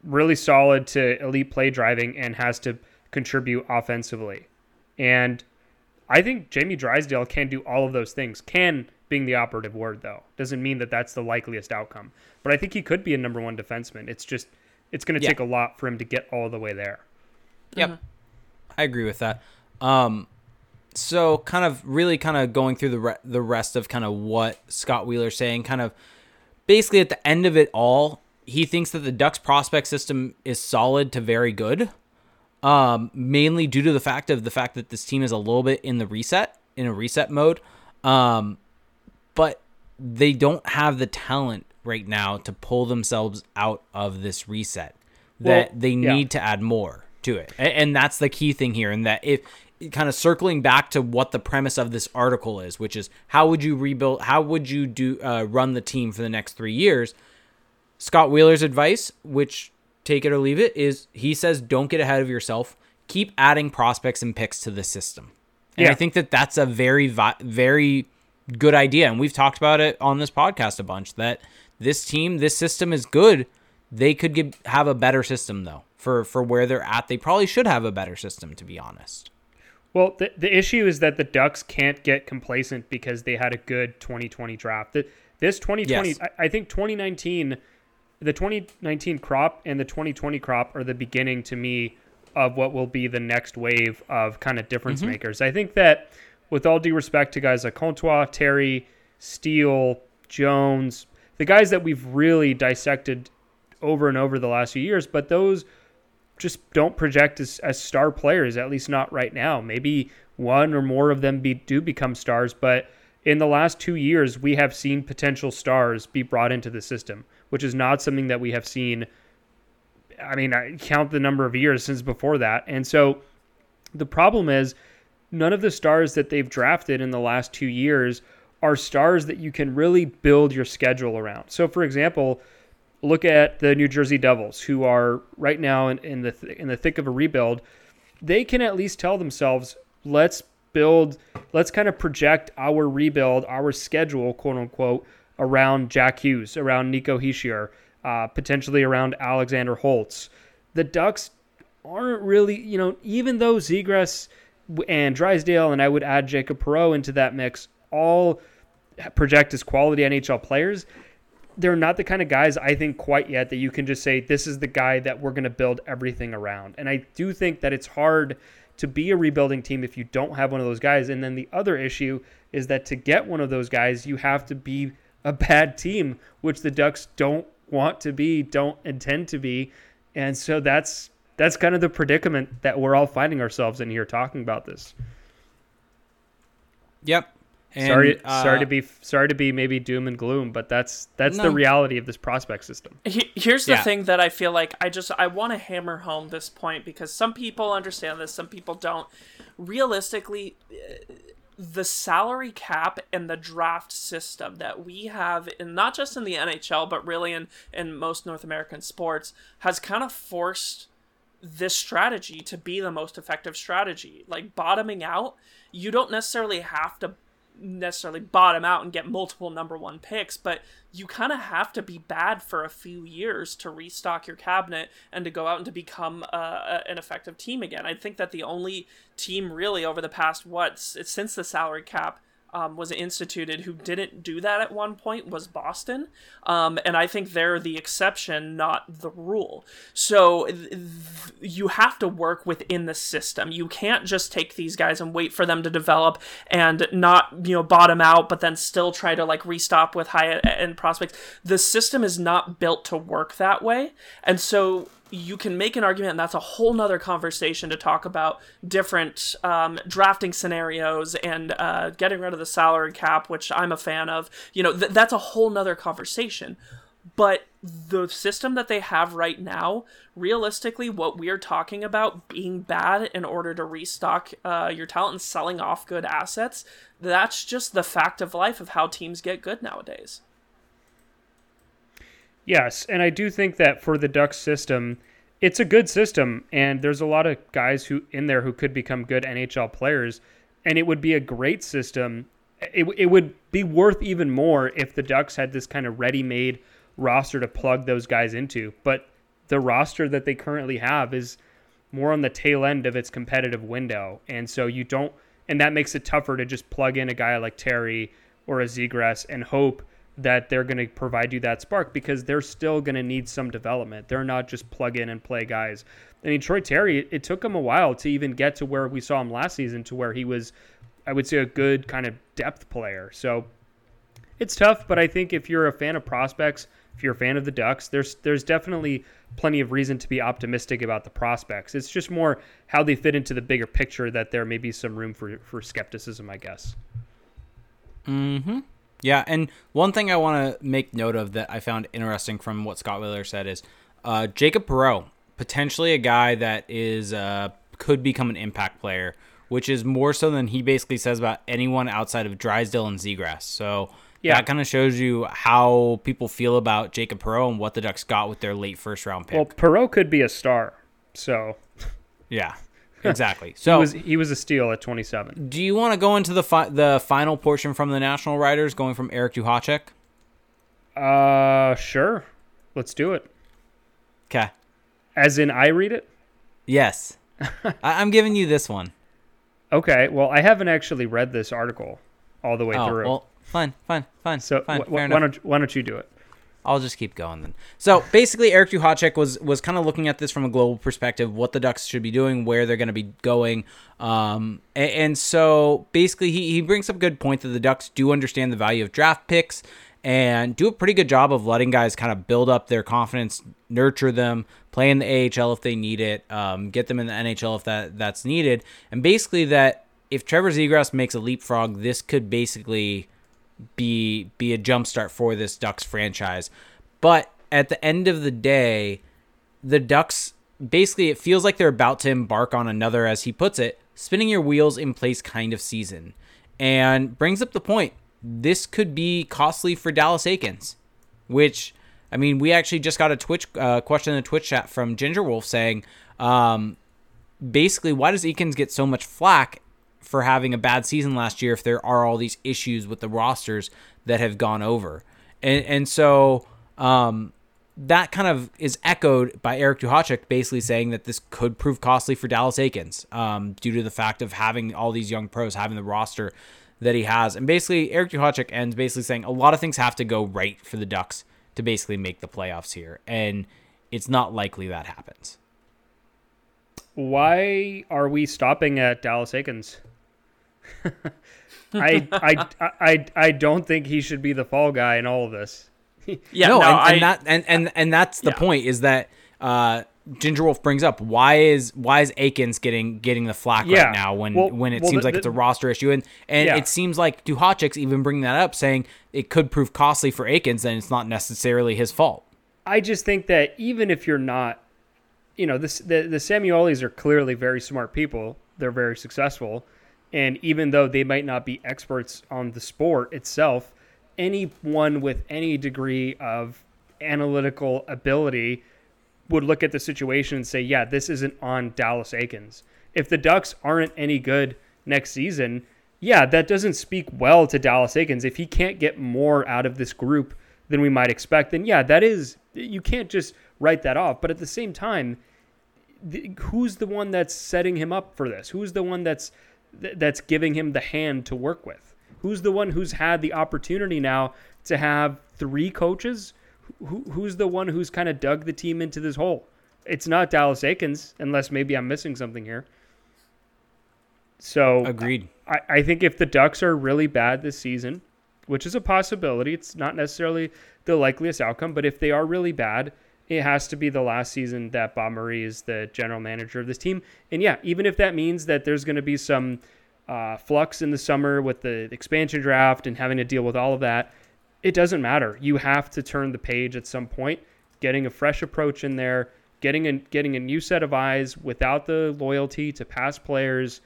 really solid to elite play driving and has to contribute offensively. And I think Jamie Drysdale can do all of those things. Can being the operative word though doesn't mean that that's the likeliest outcome. But I think he could be a number one defenseman. It's just it's going to yeah. take a lot for him to get all the way there. Yep, mm-hmm. I agree with that. Um, so kind of really kind of going through the re- the rest of kind of what Scott Wheeler's saying, kind of basically at the end of it all, he thinks that the Ducks prospect system is solid to very good um, mainly due to the fact of the fact that this team is a little bit in the reset, in a reset mode. Um, but they don't have the talent right now to pull themselves out of this reset. That well, they yeah. need to add more to it, and, and that's the key thing here. And that if kind of circling back to what the premise of this article is, which is how would you rebuild, how would you do uh, run the team for the next three years? Scott Wheeler's advice, which take it or leave it, is he says don't get ahead of yourself. Keep adding prospects and picks to the system. And yeah. I think that that's a very, very good idea. And we've talked about it on this podcast a bunch that this team, this system is good. They could get, have a better system, though, for, for where they're at. They probably should have a better system, to be honest. Well, the, the issue is that the Ducks can't get complacent because they had a good 2020 draft. The, this 2020, yes. I, I think 2019 the 2019 crop and the 2020 crop are the beginning to me of what will be the next wave of kind of difference mm-hmm. makers. I think that with all due respect to guys like Comtois, Terry, Steele, Jones, the guys that we've really dissected over and over the last few years, but those just don't project as, as star players, at least not right now. Maybe one or more of them be, do become stars, but in the last two years, we have seen potential stars be brought into the system which is not something that we have seen. I mean, I count the number of years since before that. And so the problem is none of the stars that they've drafted in the last two years are stars that you can really build your schedule around. So, for example, look at the New Jersey Devils, who are right now in, in the th- in the thick of a rebuild. They can at least tell themselves, let's build, let's kind of project our rebuild, our schedule, quote unquote, around Jack Hughes, around Nico Hischier, uh, potentially around Alexander Holtz. The Ducks aren't really, you know, even though Zegras and Drysdale, and I would add Jacob Perreault into that mix, all project as quality NHL players. They're not the kind of guys I think quite yet that you can just say this is the guy that we're going to build everything around. And I do think that it's hard to be a rebuilding team if you don't have one of those guys. And then the other issue is that to get one of those guys, you have to be a bad team, which the Ducks don't want to be, don't intend to be. And so that's that's kind of the predicament that we're all finding ourselves in here talking about this. Yep. And, sorry, uh, sorry to be sorry to be maybe doom and gloom, but that's that's no. the reality of this prospect system. Here's the yeah. thing that I feel like I just I want to hammer home this point because some people understand this, some people don't. Realistically, the salary cap and the draft system that we have in not just in the NHL but really in in most North American sports has kind of forced this strategy to be the most effective strategy. Like bottoming out, you don't necessarily have to necessarily bottom out and get multiple number one picks, but you kind of have to be bad for a few years to restock your cabinet and to go out and to become uh, an effective team again. I think that the only team really over the past what since the salary cap um, was instituted who didn't do that at one point was Boston. Um, and I think they're the exception, not the rule. So th- th- you have to work within the system. You can't just take these guys and wait for them to develop and not, you know, bottom out, but then still try to like restock with high end prospects. The system is not built to work that way. And so you can make an argument, and that's a whole nother conversation to talk about different um, drafting scenarios and uh, getting rid of the salary cap, which I'm a fan of. You know, th- that's a whole nother conversation. But the system that they have right now, realistically, what we're talking about being bad in order to restock uh, your talent and selling off good assets, that's just the fact of life of how teams get good nowadays. Yes, and I do think that for the Ducks system, it's a good system, and there's a lot of guys who in there who could become good NHL players, and it would be a great system. It, it would be worth even more if the Ducks had this kind of ready-made roster to plug those guys into. But the roster that they currently have is more on the tail end of its competitive window, and so you don't, and that makes it tougher to just plug in a guy like Terry or a Zegras and hope that they're going to provide you that spark because they're still going to need some development. They're not just plug in and play guys. I mean, Troy Terry, it took him a while to even get to where we saw him last season, to where he was, I would say, a good kind of depth player. So it's tough, but I think if you're a fan of prospects, if you're a fan of the Ducks, there's there's definitely plenty of reason to be optimistic about the prospects. It's just more how they fit into the bigger picture that there may be some room for for skepticism, I guess. Mm-hmm. Yeah, and one thing I want to make note of that I found interesting from what Scott Wheeler said is uh, Jacob Perreault, potentially a guy that is uh, could become an impact player, which is more so than he basically says about anyone outside of Drysdale and Zegras. So yeah. that kind of shows you how people feel about Jacob Perreault and what the Ducks got with their late first round pick. Well, Perreault could be a star, so yeah. Exactly. So he was he was a steal at 27. Do you want to go into the fi- the final portion from the national writers, going from Eric Duhatschek? Uh, sure. Let's do it. Okay. As in, I read it. Yes. *laughs* I- am giving you this one. Okay. Well, I haven't actually read this article all the way oh, through. Well, fine, fine, fine. So fine, wh- why don't why don't you do it? I'll just keep going then. So basically, Eric Duhatschek was was kind of looking at this from a global perspective, what the Ducks should be doing, where they're going to be going, um, and, and, so basically he he brings up a good point that the Ducks do understand the value of draft picks and do a pretty good job of letting guys kind of build up their confidence, nurture them, play in the AHL if they need it, um, get them in the NHL if that that's needed, and basically that if Trevor Zegras makes a leapfrog, this could basically be be a jumpstart for this Ducks franchise. But at the end of the day, the Ducks basically it feels like they're about to embark on another, as he puts it, spinning your wheels in place kind of season. And brings up the point. This could be costly for Dallas Eakins, which I mean, we actually just got a Twitch uh, question in the Twitch chat from Ginger Wolf saying, um, basically, why does Eakins get so much flack for having a bad season last year if there are all these issues with the rosters that have gone over. And and so um, that kind of is echoed by Eric Duhatschek basically saying that this could prove costly for Dallas Eakins um, due to the fact of having all these young pros, having the roster that he has. And basically, Eric Duhatschek ends basically saying a lot of things have to go right for the Ducks to basically make the playoffs here. And it's not likely that happens. Why are we stopping at Dallas Eakins? *laughs* I, I, I, I don't think he should be the fall guy in all of this. *laughs* yeah, no, no and, I, and, that and, and and that's the yeah. point is that uh, Ginger Wolf brings up why is why is Eakins getting getting the flack yeah. right now when well, when it well, seems the, like the, it's a roster issue and and yeah. it seems like Duhatschek's even bringing that up saying it could prove costly for Eakins and it's not necessarily his fault. I just think that even if you're not, you know, this the the Samuelis are clearly very smart people. They're very successful and even though they might not be experts on the sport itself, anyone with any degree of analytical ability would look at the situation and say, yeah, this isn't on Dallas Eakins. If the Ducks aren't any good next season, yeah, that doesn't speak well to Dallas Eakins. If he can't get more out of this group than we might expect, then yeah, that is you can't just write that off. But at the same time, who's the one that's setting him up for this? Who's the one that's that's giving him the hand to work with? Who's the one who's had the opportunity now to have three coaches? Who, who's the one who's kind of dug the team into this hole? It's not Dallas Eakins, unless maybe I'm missing something here. So agreed. I, I think if the Ducks are really bad this season, which is a possibility, it's not necessarily the likeliest outcome, but if they are really bad, it has to be the last season that Bob Murray is the general manager of this team. And yeah, even if that means that there's going to be some uh, flux in the summer with the expansion draft and having to deal with all of that, it doesn't matter. You have to turn the page at some point, getting a fresh approach in there, getting a getting a new set of eyes without the loyalty to past players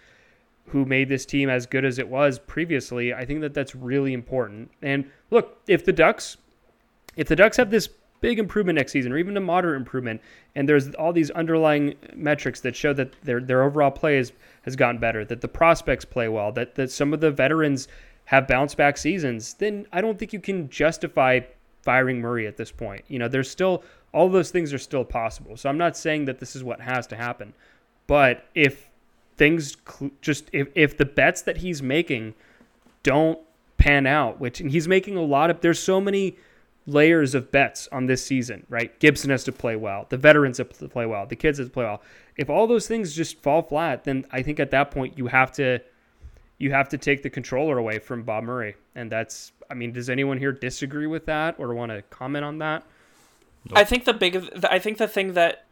who made this team as good as it was previously. I think that that's really important. And look, if the Ducks if the Ducks have this big improvement next season or even a moderate improvement and there's all these underlying metrics that show that their their overall play has, has gotten better, that the prospects play well, that that some of the veterans have bounce back seasons, then I don't think you can justify firing Murray at this point. You know, there's still all those things are still possible. So I'm not saying that this is what has to happen. But if things cl- just if, if the bets that he's making don't pan out, which and he's making a lot of there's so many layers of bets on this season, right? Gibson has to play well, the veterans have to play well, the kids have to play well. If all those things just fall flat, then I think at that point you have to you have to take the controller away from Bob Murray. And that's I mean, does anyone here disagree with that or want to comment on that? I think the big I think the thing that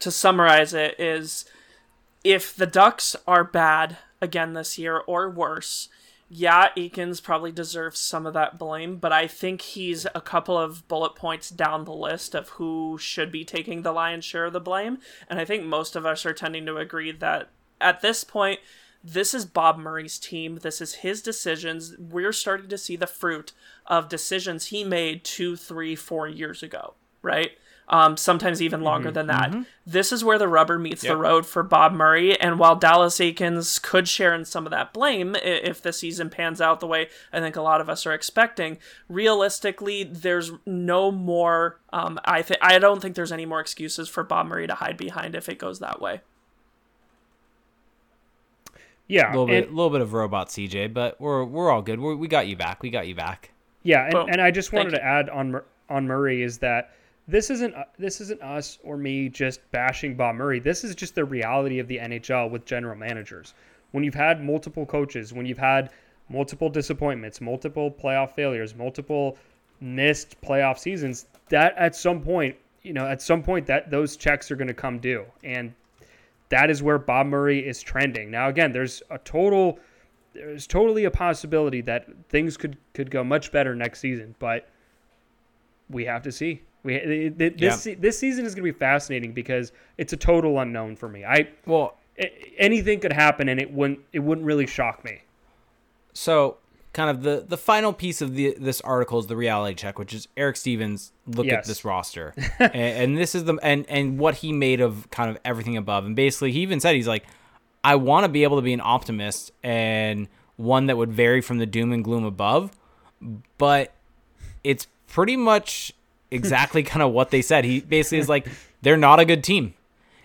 to summarize it is if the Ducks are bad again this year or worse, yeah, Eakins probably deserves some of that blame, but I think he's a couple of bullet points down the list of who should be taking the lion's share of the blame. And I think most of us are tending to agree that at this point, this is Bob Murray's team. This is his decisions. We're starting to see the fruit of decisions he made two, three, four years ago, right? Um, sometimes even longer mm-hmm. than that. Mm-hmm. This is where the rubber meets yep. the road for Bob Murray. And while Dallas Eakins could share in some of that blame if the season pans out the way I think a lot of us are expecting, realistically, there's no more. Um, I think I don't think there's any more excuses for Bob Murray to hide behind if it goes that way. Yeah, a little bit, a little bit of robot CJ, but we're we're all good. We're, we got you back. We got you back. Yeah, and, and I just wanted to add on on Murray is that this isn't uh, this isn't us or me just bashing Bob Murray. This is just the reality of the NHL with general managers. When you've had multiple coaches, when you've had multiple disappointments, multiple playoff failures, multiple missed playoff seasons, that at some point, you know, at some point that those checks are going to come due. And that is where Bob Murray is trending. Now again, there's a total there's totally a possibility that things could could go much better next season, but we have to see. We this yeah. this season is going to be fascinating because it's a total unknown for me. I well, anything could happen and it wouldn't it wouldn't really shock me. So, kind of the the final piece of the this article is the reality check, which is Eric Stephens look yes. at this roster, *laughs* and, and this is the and and what he made of kind of everything above, and basically he even said he's like, I want to be able to be an optimist and one that would vary from the doom and gloom above, but it's pretty much exactly kind of what they said. He basically is like, they're not a good team.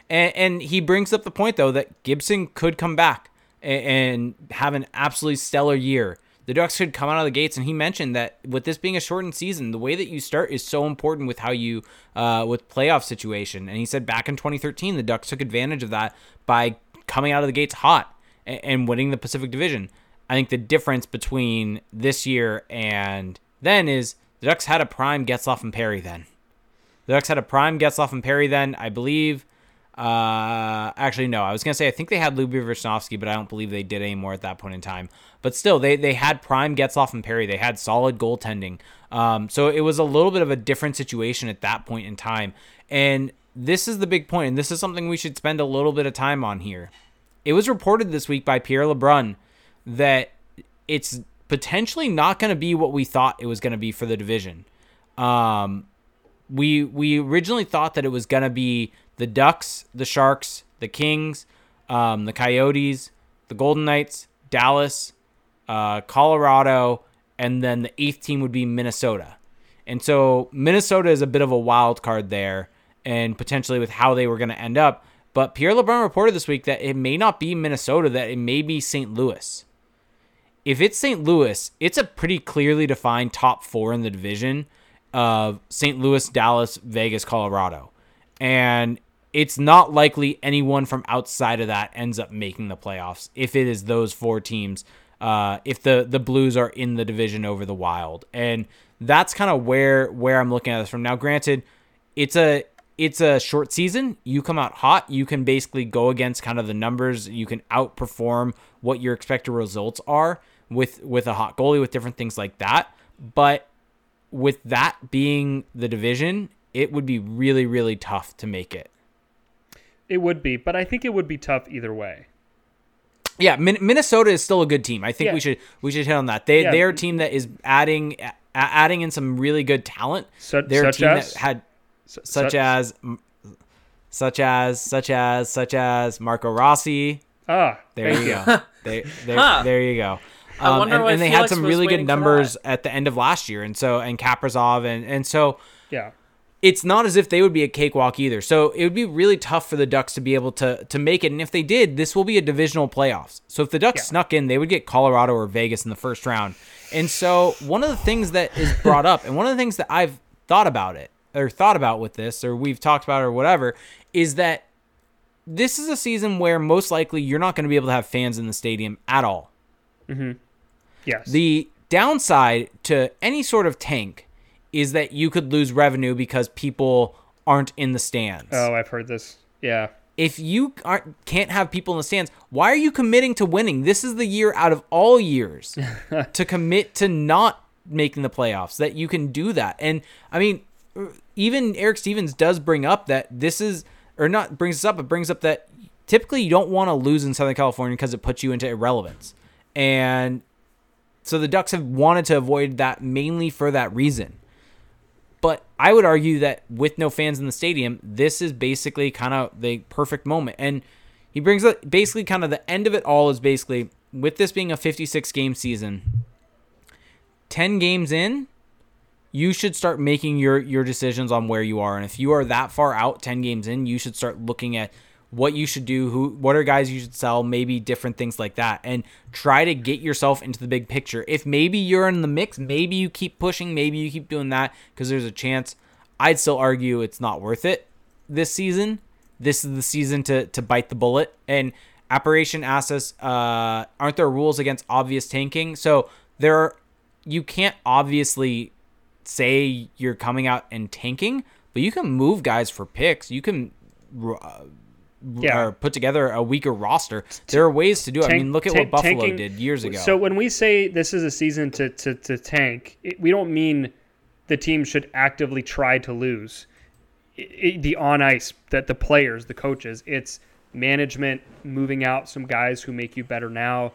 And, and he brings up the point, though, that Gibson could come back and, and have an absolutely stellar year. The Ducks could come out of the gates, and he mentioned that with this being a shortened season, the way that you start is so important with how you, uh, with playoff situation. And he said back in 2013, the Ducks took advantage of that by coming out of the gates hot and, and winning the Pacific Division. I think the difference between this year and then is the Ducks had a prime Getzlaf and Perry then. The Ducks had a prime Getzlaf and Perry then. I believe. Uh, actually, no. I was gonna say I think they had Lyubi Visnovsky, but I don't believe they did anymore at that point in time. But still, they they had prime Getzlaf and Perry. They had solid goaltending. Um, so it was a little bit of a different situation at that point in time. And this is the big point, and this is something we should spend a little bit of time on here. It was reported this week by Pierre LeBrun that it's potentially not going to be what we thought it was going to be for the division. Um, we we originally thought that it was gonna be the Ducks, the Sharks, the Kings, um, the Coyotes, the Golden Knights, Dallas, uh, Colorado, and then the eighth team would be Minnesota. And so Minnesota is a bit of a wild card there, and potentially with how they were going to end up. But Pierre LeBrun reported this week that it may not be Minnesota, that it may be St. Louis. If it's St. Louis, it's a pretty clearly defined top four in the division of St. Louis, Dallas, Vegas, Colorado. And it's not likely anyone from outside of that ends up making the playoffs if it is those four teams. Uh, if the the Blues are in the division over the Wild, and that's kind of where where I'm looking at this from. Now, granted, it's a it's a short season. You come out hot, you can basically go against kind of the numbers. You can outperform what your expected results are with with a hot goalie, with different things like that. But with that being the division, it would be really really tough to make it. It would be, but I think it would be tough either way. Yeah, Min- Minnesota is still a good team. I think Yeah. we should we should hit on that. They Yeah. they're a team that is adding a- adding in some really good talent. Su- they're such a team as? that had S- such su- as such as such as such as Marco Rossi. ah, There thank you go. *laughs* there, there, Huh. there you go. I Um, and, and they Fiala had some really good numbers at the end of last year, and so and Kaprizov and and so Yeah, it's not as if they would be a cakewalk either. So it would be really tough for the Ducks to be able to to make it. And if they did, this will be a divisional playoffs. So if the Ducks Yeah. snuck in, they would get Colorado or Vegas in the first round. And so one of the things that is brought up, and one of the things that I've thought about it or thought about with this, or we've talked about or whatever, is that this is a season where most likely you're not going to be able to have fans in the stadium at all. Yes. The downside to any sort of tank is that you could lose revenue because people aren't in the stands. oh, I've heard this. Yeah, If you aren't, can't have people in the stands, why are you committing to winning? This is the year out of all years *laughs* to commit to not making the playoffs. That you can do that. And I mean, even Eric Stephens does bring up that this is, or not brings this up, but brings up that typically you don't want to lose in Southern California because it puts you into irrelevance. And so the Ducks have wanted to avoid that mainly for that reason. But I would argue that with no fans in the stadium, this is basically kind of the perfect moment. And he brings up basically kind of the end of it all is basically with this being a 56 game season, 10 games in, you should start making your your decisions on where you are. And if you are that far out 10 games in, you should start looking at what you should do, who what are guys you should sell, maybe different things like that and try to get yourself into the big picture. If maybe you're in the mix, maybe you keep pushing, maybe you keep doing that because there's a chance. I'd still argue it's not worth it this season. This is the season to to bite the bullet. And Apparition asks us, uh, aren't there rules against obvious tanking? So there are, you can't obviously say you're coming out and tanking, but you can move guys for picks. You can uh, Yeah. or put together a weaker roster. There are ways to do it. I mean, look at tank- what Buffalo tanking- did years ago. So when we say this is a season to to, to tank, it, we don't mean the team should actively try to lose. I i the on ice that the players, the coaches, it's management moving out some guys who make you better now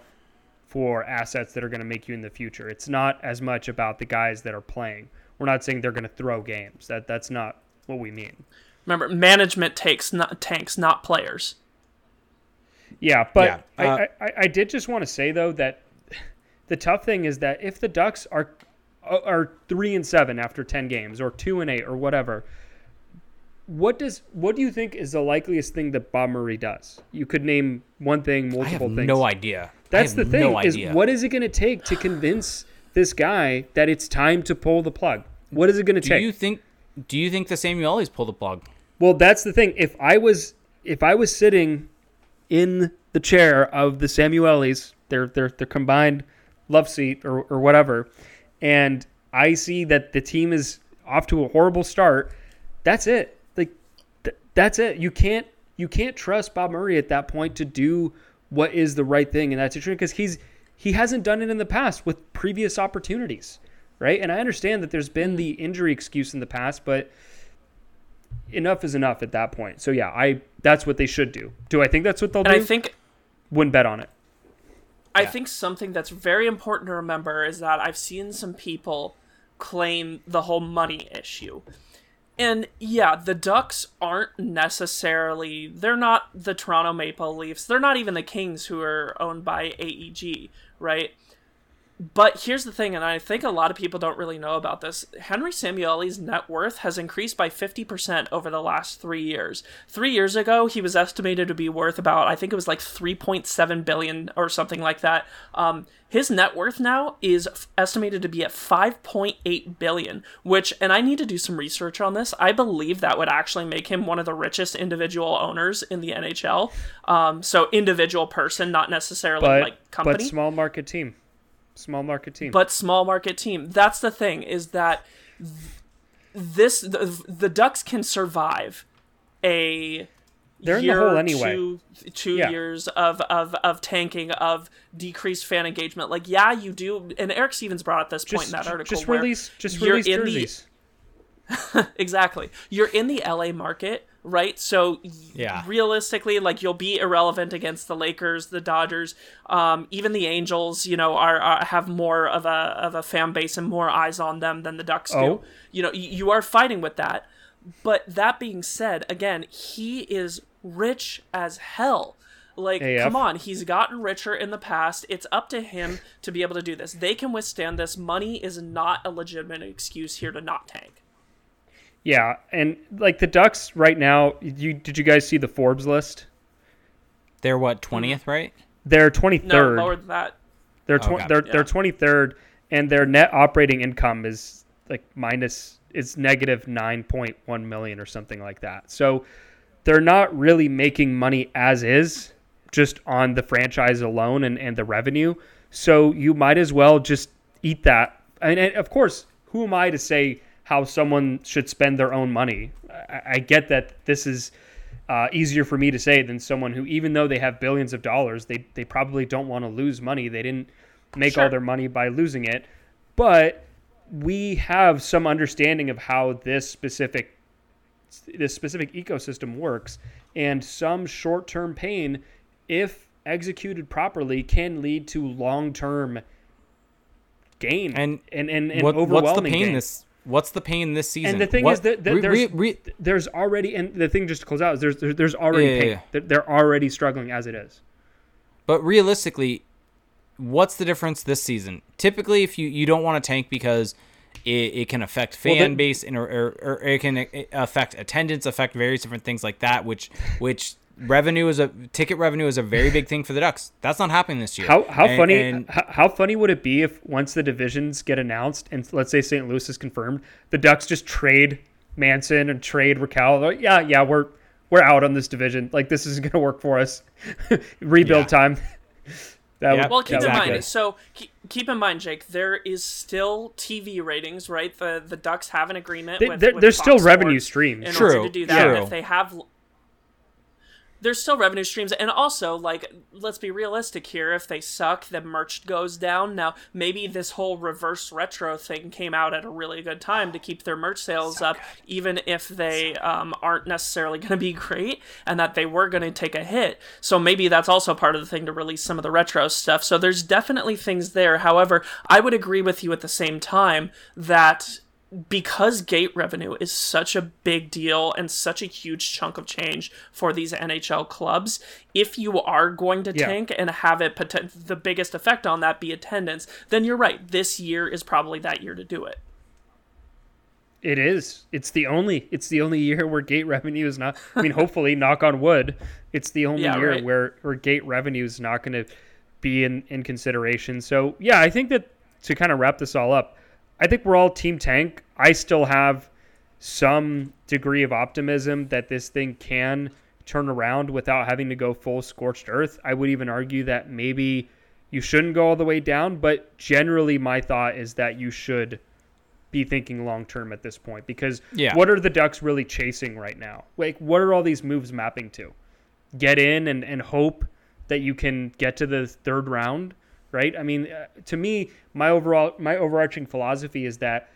for assets that are going to make you in the future. It's not as much about the guys that are playing. We're not saying they're going to throw games. That that's not what we mean. Remember, management takes not tanks, not players. Yeah, but Yeah, uh, I, I, I did just want to say though that *sighs* the tough thing is that if the Ducks are are three and seven after ten games, or two and eight, or whatever, what does what do you think is the likeliest thing that Bob Murray does? You could name one thing, I have multiple things. no idea. That's I the thing no is what is it going to take to convince this guy that it's time to pull the plug? What is it going to take? do you think? Do you think the Samuelis pulled the plug? Well, that's the thing. If I was if I was sitting in the chair of the Samuelis, their their their combined love seat or, or whatever, and I see that the team is off to a horrible start, that's it. Like th- that's it. You can't you can't trust Bob Murray at that point to do what is the right thing in that situation because he's he hasn't done it in the past with previous opportunities, right? And I understand that there's been the injury excuse in the past, but enough is enough at that point. So yeah, I that's what they should do. Do I think that's what they'll And do? I think Wouldn't bet on it. I Yeah. think something that's very important to remember is that I've seen some people claim the whole money issue. And yeah, the Ducks aren't necessarily they're not the Toronto Maple Leafs. They're not even the Kings who are owned by AEG, right? But here's the thing, and I think a lot of people don't really know about this. Henry Samueli's net worth has increased by 50% over the last three years. Three years ago, he was estimated to be worth about, I think it was like 3.7 billion or something like that. Um, his net worth now is f- estimated to be at 5.8 billion, which, and I need to do some research on this. I believe that would actually make him one of the richest individual owners in the NHL. Um, so individual person, not necessarily but like company but small market team, small market team. but small market team. That's the thing is that this the, the Ducks can survive a They're in the hole anyway. Two, two Yeah. years of, of of tanking of decreased fan engagement. Like yeah, you do. And Eric Stephens brought up this point in that article. just release just release in the- jerseys. *laughs* exactly. You're in the LA market, right? So Yeah. realistically, like you'll be irrelevant against the Lakers, the Dodgers, um, even the Angels. You know, are, are have more of a of a fan base and more eyes on them than the Ducks Oh. do. You know, y- you are fighting with that. But that being said, again, he is rich as hell. Like, AF. come on, he's gotten richer in the past. It's up to him to be able to do this. They can withstand this. Money is not a legitimate excuse here to not tank. Yeah, and like the Ducks right now, you did you guys see the Forbes list? They're what twentieth, right? They're 23rd. No, lower than that. They're Oh, tw- gotcha. they're Yeah. they're 23rd and their net operating income is like minus it's negative 9.1 million or something like that. So they're not really making money as is just on the franchise alone and, and the revenue. So you might as well just eat that. And, and of course, who am I to say how someone should spend their own money? I, I get that this is uh, easier for me to say than someone who, even though they have billions of dollars, they, they probably don't want to lose money. They didn't make all their money by losing it. But we have some understanding of how this specific this specific ecosystem works and some short-term pain if executed properly can lead to long-term gain And and and, and What, overwhelming what's the pain gain. this? What's the pain this season? And the thing What- is that, that re- there's re- re- there's already and the thing just to close out is there's there's, there's already Yeah, pain. yeah. They're- already struggling as it is. But realistically, what's the difference this season? Typically, if you, you don't want to tank because it, it can affect fan Well, the- base and or, or, or it can uh, affect attendance, affect various different things like that. Which which revenue is a ticket revenue is a very big thing for the Ducks. That's not happening this year. How how And- funny and- how, how funny would it be if once the divisions get announced and let's say St. Louis is confirmed, the Ducks just trade Manson and trade Rakell. Like, yeah, yeah, we're we're out on this division. Like this isn't going to work for us. *laughs* Rebuild Yeah. time. *laughs* That Yeah. would- Well, keep that in mind. good. So keep, keep in mind, Jake. There is still TV ratings, right? The the Ducks have an agreement. They- with, with there's still revenue Sports streams. In True, order to do that, true. if they have, there's still revenue streams, and also like let's be realistic here. If they suck, the merch goes down. Now maybe this whole reverse retro thing came out at a really good time to keep their merch sales up, even if they um, aren't necessarily going to be *laughs* great, and that they were going to take a hit. So maybe that's also part of the thing to release some of the retro stuff. So there's definitely things there. However, I would agree with you at the same time that because gate revenue is such a big deal and such a huge chunk of change for these NHL clubs, if you are going to Yeah. tank and have it poten- the biggest effect on that be attendance, then you're right. This year is probably that year to do it. It is. It's the only. It's the only year where gate revenue is not. I mean, hopefully, *laughs* knock on wood. It's the only Yeah, year right. where where gate revenue is not going to be in in consideration. So yeah, I think that to kind of wrap this all up, I think we're all team tank. I still have some degree of optimism that this thing can turn around without having to go full scorched earth. I would even argue that maybe you shouldn't go all the way down, but generally my thought is that you should be thinking long term at this point because Yeah. what are the Ducks really chasing right now? Like, what are all these moves mapping to? Get in and, and hope that you can get to the third round, right? I mean, uh, to me, my overall my overarching philosophy is that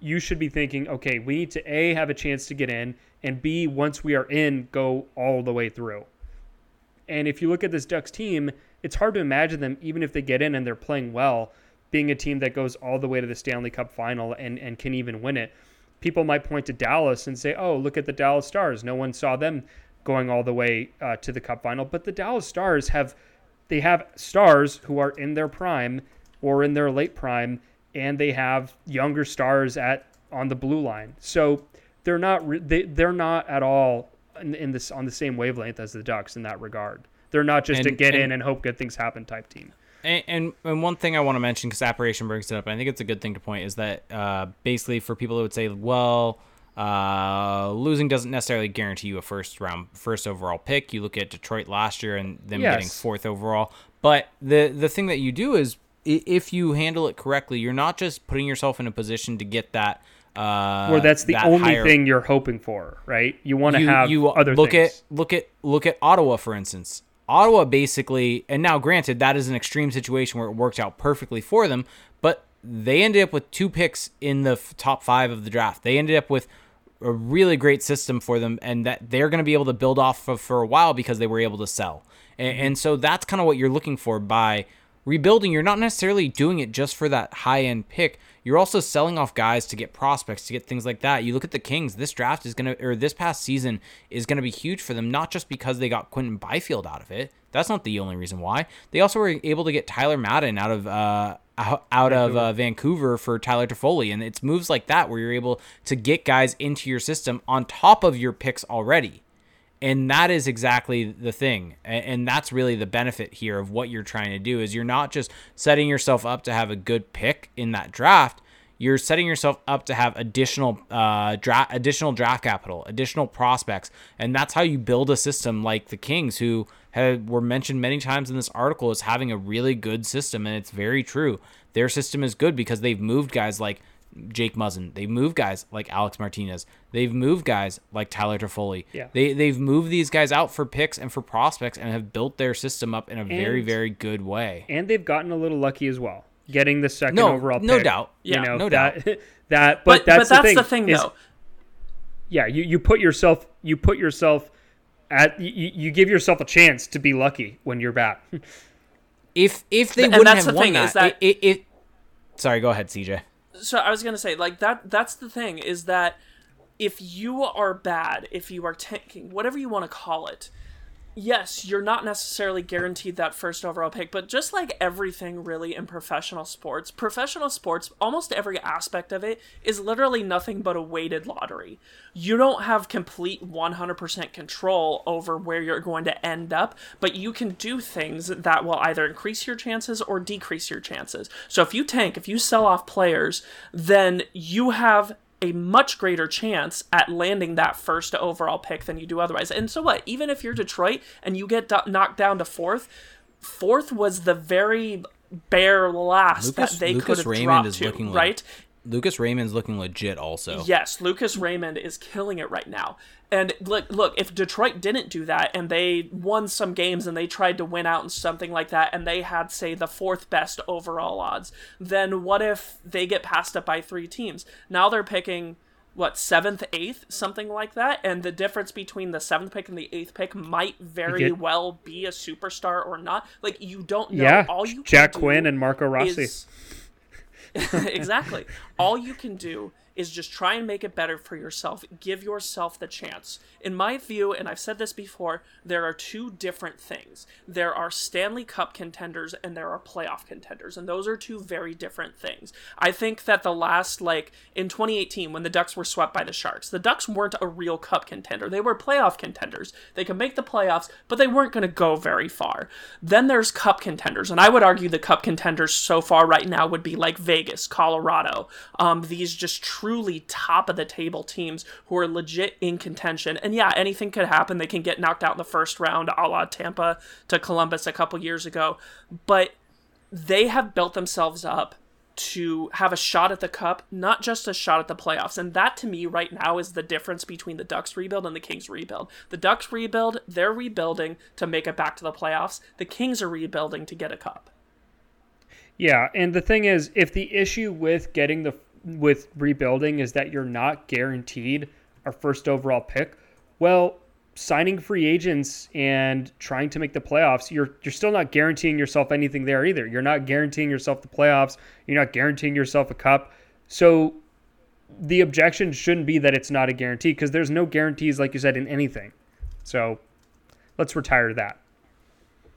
you should be thinking, okay, we need to a have a chance to get in, and b once we are in, go all the way through. And if you look at this Ducks team, it's hard to imagine them, even if they get in and they're playing well, being a team that goes all the way to the Stanley Cup final and, and can even win it. people might point to Dallas and say, "Oh, look at the Dallas Stars. No one saw them going all the way uh, to the Cup final." But the Dallas Stars have they have stars who are in their prime or in their late prime, and they have younger stars at on the blue line. So they're not they they're not at all in, in, this on the same wavelength as the Ducks in that regard. They're not just and, a get and, in and hope good things happen type team. And, and, and one thing I want to mention because Apparition brings it up, and I think it's a good thing to point, is that uh, basically for people who would say, well, uh, losing doesn't necessarily guarantee you a first round, first overall pick. You look at Detroit last year and them yes. getting fourth overall. But the the thing that you do is if you handle it correctly, you're not just putting yourself in a position to get that. Uh, or that's the that only higher... thing you're hoping for, right? You want to have you other look things. at look at look at Ottawa for instance. Ottawa basically, and now granted, that is an extreme situation where it worked out perfectly for them, but they ended up with two picks in the f- top five of the draft. They ended up with a really great system for them, and that they're going to be able to build off of for a while because they were able to sell. And, and so that's kind of what you're looking for by rebuilding. You're not necessarily doing it just for that high end pick. You're also selling off guys to get prospects, to get things like that. You look at the Kings, this draft is going to, or this past season is going to be huge for them, not just because they got Quinton Byfield out of it. That's not the only reason why. They also were able to get Tyler Madden out of, uh, out of uh, Vancouver for Tyler Toffoli. And it's moves like that where you're able to get guys into your system on top of your picks already. And that is exactly the thing. And that's really the benefit here of what you're trying to do is you're not just setting yourself up to have a good pick in that draft. You're setting yourself up to have additional uh, draft, additional draft capital, additional prospects, and that's how you build a system like the Kings, who had, were mentioned many times in this article as having a really good system, and it's very true. Their system is good because they've moved guys like Jake Muzzin. They've moved guys like Alec Martinez. They've moved guys like Tyler Toffoli. Yeah. They they've moved these guys out for picks and for prospects and have built their system up in a and, very very good way. And they've gotten a little lucky as well, getting the second no, overall. No pick, doubt. You Yeah, know, no that, doubt. *laughs* That, but, but that's, but that's the thing. the thing is, though. Yeah, you, you put yourself you put yourself at you, you give yourself a chance to be lucky when you're back. *laughs* if if they And wouldn't that's have the won thing, that, is that- it, it, it sorry, go ahead, CJ. so I was gonna say like that. That's the thing is that if you are bad, if you are tanking, whatever you want to call it, yes, you're not necessarily guaranteed that first overall pick. But just like everything really in professional sports, professional sports, almost every aspect of it is literally nothing but a weighted lottery. You don't have complete 100% control over where you're going to end up, but you can do things that will either increase your chances or decrease your chances. So if you tank, if you sell off players, then you have a much greater chance at landing that first overall pick than you do otherwise. And so what? Even if you're Detroit and you get do- knocked down to fourth, fourth was the very bare last Lucas, that they Lucas could have Raymond dropped is to, looking right? Like, Lucas Raymond's looking legit also. Yes, Lucas Raymond is killing it right now. And look, look, if Detroit didn't do that and they won some games and they tried to win out and something like that and they had say the fourth best overall odds, then what if they get passed up by three teams? Now they're picking what seventh, eighth, something like that, and the difference between the seventh pick and the eighth pick might very get- well be a superstar or not. Like you don't know. yeah, All you Jack Quinn and Marco Rossi. is- *laughs* exactly. All you can do is just try and make it better for yourself. Give yourself the chance. In my view, and I've said this before, there are two different things. There are Stanley Cup contenders and there are playoff contenders, and those are two very different things. I think that the last, like, in 2018, when the Ducks were swept by the Sharks, the Ducks weren't a real cup contender. They were playoff contenders. They could make the playoffs, but they weren't going to go very far. Then there's cup contenders, and I would argue the cup contenders so far right now would be like Vegas, Colorado, um, these just truly top of the table teams who are legit in contention. And yeah, anything could happen. They can get knocked out in the first round, a la Tampa to Columbus a couple years ago. But they have built themselves up to have a shot at the cup, not just a shot at the playoffs. And that to me right now is the difference between the Ducks rebuild and the Kings rebuild. The Ducks rebuild, they're rebuilding to make it back to the playoffs. The Kings are rebuilding to get a cup. Yeah, and the thing is, if the issue with getting the with rebuilding is that you're not guaranteed a first overall pick, well, signing free agents and trying to make the playoffs, you're you're still not guaranteeing yourself anything there either. You're not guaranteeing yourself the playoffs. You're not guaranteeing yourself a cup. So the objection shouldn't be that it's not a guarantee because there's no guarantees, like you said, in anything. So let's retire that.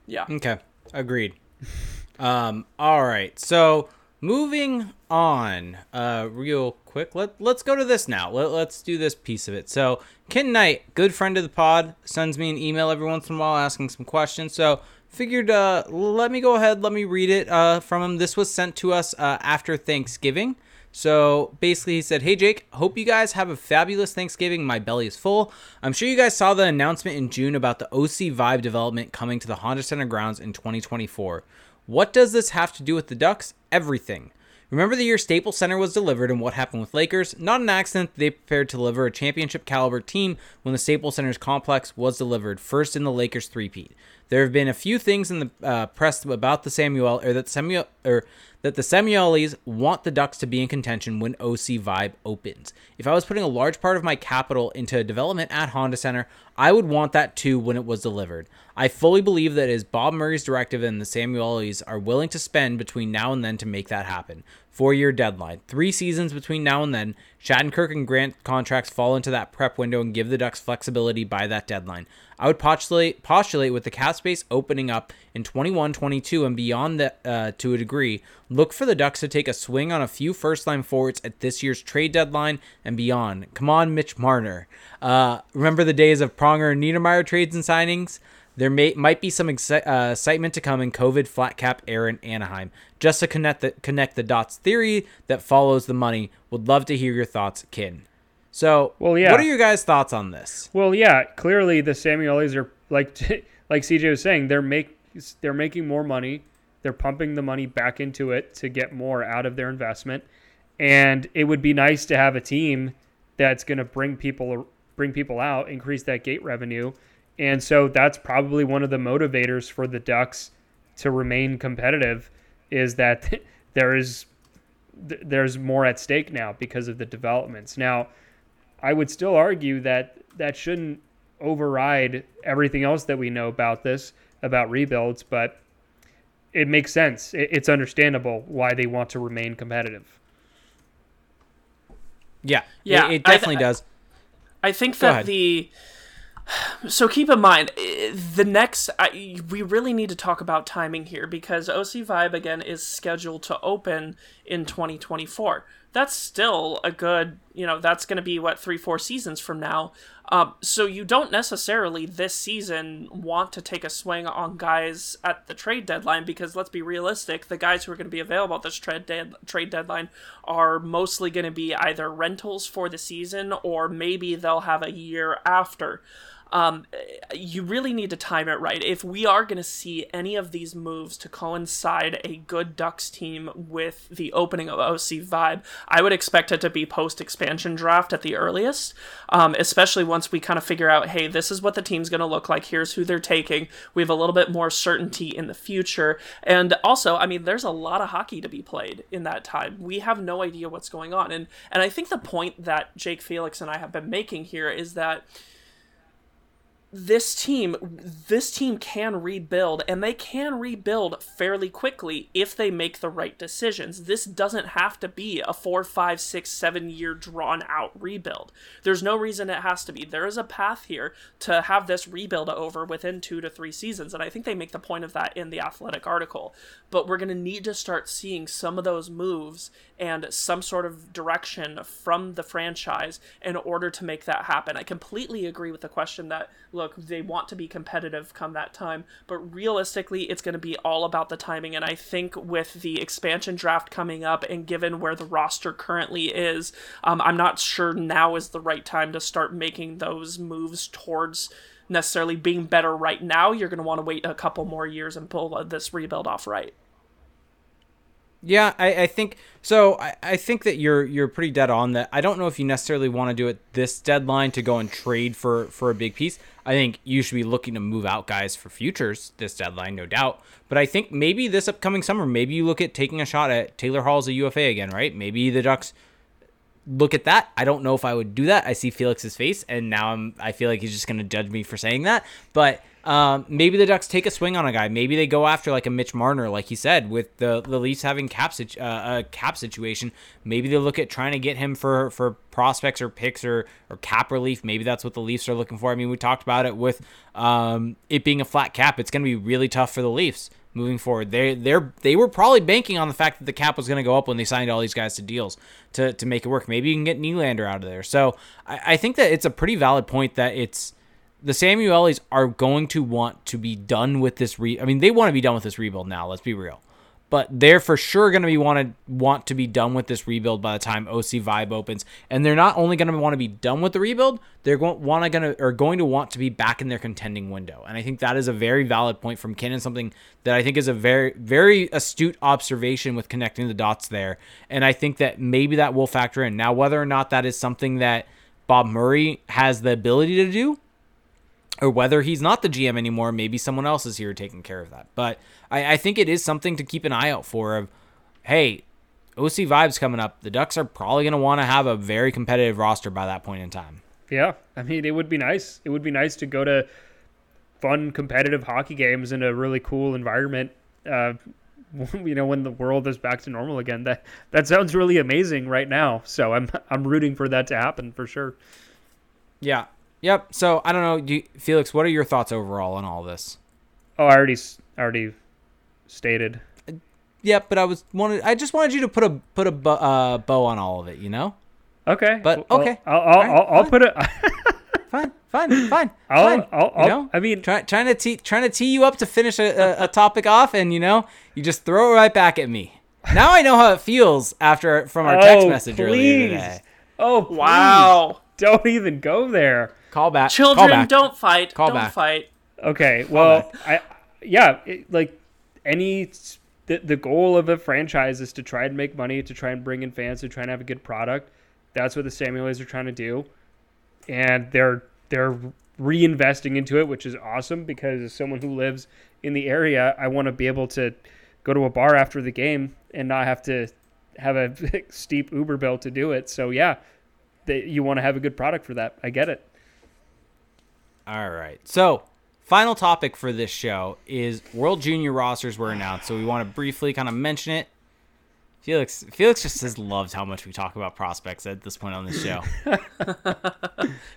Yeah. Okay, agreed. *laughs* um, all right, so moving on, uh, real quick. Let Let's go to this now. Let, let's do this piece of it. So, Ken Knight, good friend of the pod, sends me an email every once in a while asking some questions. So, figured uh, let me go ahead, let me read it uh, from him. This was sent to us uh, after Thanksgiving. So basically, he said, Hey Jake, hope you guys have a fabulous Thanksgiving. My belly is full. I'm sure you guys saw the announcement in June about the OC Vibe development coming to the Honda Center grounds in 2024. What does this have to do with the Ducks? Everything. Remember the year Staples Center was delivered and what happened with Lakers? Not an accident they prepared to deliver a championship caliber team when the Staples Center's complex was delivered, first in the Lakers three-peat. There have been a few things in the uh, press about the Samuel or that Samuel or that the Samuelis want the Ducks to be in contention when OC Vibe opens. If I was putting a large part of my capital into development at Honda Center, I would want that too when it was delivered. I fully believe that it is Bob Murray's directive and the Samuelis are willing to spend between now and then to make that happen. Four year deadline. Three seasons between now and then. Shattenkirk and Grant contracts fall into that prep window and give the Ducks flexibility by that deadline. I would postulate postulate with the cap space opening up in 21, 22, and beyond that uh, to a degree. Look for the Ducks to take a swing on a few first line forwards at this year's trade deadline and beyond. Come on, Mitch Marner. Uh, remember the days of Pronger and Niedermayer trades and signings? There may might be some exci- uh, excitement to come in COVID flat cap era in Anaheim. Just to connect the connect the dots theory that follows the money. Would love to hear your thoughts, Kin. So, Well, yeah. what are your guys' thoughts on this? Well, yeah, clearly the Samuelis are like *laughs* like CJ was saying, they're make they're making more money. They're pumping the money back into it to get more out of their investment. And it would be nice to have a team that's going to bring people bring people out, increase that gate revenue. And so that's probably one of the motivators for the Ducks to remain competitive is that *laughs* there is there's more at stake now because of the developments. Now, I would still argue that that shouldn't override everything else that we know about this, about rebuilds, but it makes sense. It, it's understandable why they want to remain competitive. Yeah, Yeah, it, it definitely I- does. I think Go that ahead. the so keep in mind eh, the next I, we really need to talk about timing here because OC Vibe again is scheduled to open in 2024. That's still a good, you know, that's going to be what three four seasons from now. Um, so you don't necessarily this season want to take a swing on guys at the trade deadline because let's be realistic, the guys who are going to be available at this trade trade deadline are mostly going to be either rentals for the season or maybe they'll have a year after um, you really need to time it right. If we are going to see any of these moves to coincide a good Ducks team with the opening of OC Vibe, I would expect it to be post expansion draft at the earliest, um, especially once we kind of figure out, hey, this is what the team's going to look like. Here's who they're taking. We have a little bit more certainty in the future. And also, I mean, there's a lot of hockey to be played in that time. We have no idea what's going on. And, and I think the point that Jake Felix and I have been making here is that this team this team can rebuild and they can rebuild fairly quickly if they make the right decisions. This doesn't have to be a four five six seven year drawn out rebuild. There's no reason it has to be. There is a path here to have this rebuild over within two to three seasons and i think they make the point of that in the athletic article. But we're going to need to start seeing some of those moves and some sort of direction from the franchise in order to make that happen. I completely agree with the question that look, they want to be competitive come that time, but realistically, it's going to be all about the timing. And I think with the expansion draft coming up and given where the roster currently is, um, I'm not sure now is the right time to start making those moves towards necessarily being better right now. You're going to want to wait a couple more years and pull this rebuild off right. Yeah, I, I think so. I, I think that you're you're pretty dead on that. I don't know if you necessarily want to do it this deadline to go and trade for for a big piece. I think you should be looking to move out guys for futures this deadline, no doubt. But I think maybe this upcoming summer, maybe you look at taking a shot at Taylor Hall as a UFA again, right? Maybe the Ducks look at that. I don't know if I would do that. I see Felix's face, and now I'm I feel like he's just gonna judge me for saying that. But um, maybe the Ducks take a swing on a guy. Maybe they go after like a Mitch Marner, like he said, with the the Leafs having cap situ- uh, a cap situation. Maybe they look at trying to get him for for prospects or picks or or cap relief. Maybe that's what the Leafs are looking for. I mean, we talked about it with um, it being a flat cap. It's going to be really tough for the Leafs moving forward. They they're they were probably banking on the fact that the cap was going to go up when they signed all these guys to deals to to make it work. Maybe you can get Nylander out of there. So I, I think that it's a pretty valid point that it's the Samuelis are going to want to be done with this re I mean they want to be done with this rebuild now, let's be real. But they're for sure going to be want to want to be done with this rebuild by the time OC Vibe opens, and they're not only going to want to be done with the rebuild, they're going want to gonna are going to want to be back in their contending window, and I think that is a very valid point from Ken and something that I think is a very very astute observation with connecting the dots there, and I think that maybe that will factor in. Now whether or not that is something that Bob Murray has the ability to do, or whether he's not the GM anymore, maybe someone else is here taking care of that. But I, I think it is something to keep an eye out for. Of hey, OC Vibe's coming up. The Ducks are probably going to want to have a very competitive roster by that point in time. Yeah, I mean, it would be nice. It would be nice to go to fun, competitive hockey games in a really cool environment. Uh, *laughs* you know, when the world is back to normal again. That that sounds really amazing right now. So I'm I'm rooting for that to happen for sure. Yeah, Yep. So I don't know, you, Felix. What are your thoughts overall on all this? Oh, I already already stated. Yep, but I was wanted. I just wanted you to put a put a bow, uh, bow on all of it. You know. Okay. But okay. I'll I'll, right, I'll, I'll put it. *laughs* fine, fine, fine. I'll, fine. I'll, I'll, you know? I mean, Try, trying to tee trying to tee you up to finish a, a, a topic off, and you know, you just throw it right back at me. Now I know how it feels after from our text oh, message please. earlier today. Oh please. Wow. Don't even go there. Call back. Children, Call back. don't fight. Call don't back. fight. Okay. Well, I yeah, it, like any the, the goal of a franchise is to try and make money, to try and bring in fans, to try and have a good product. That's what the Samuels are trying to do, and they're they're reinvesting into it, which is awesome because as someone who lives in the area, I want to be able to go to a bar after the game and not have to have a *laughs* steep Uber bill to do it. So yeah, they, you want to have a good product for that. I get it. All right. So, final topic for this show is World Junior rosters were announced. So we want to briefly kind of mention it. Felix Felix just has loved how much we talk about prospects at this point on this show. *laughs*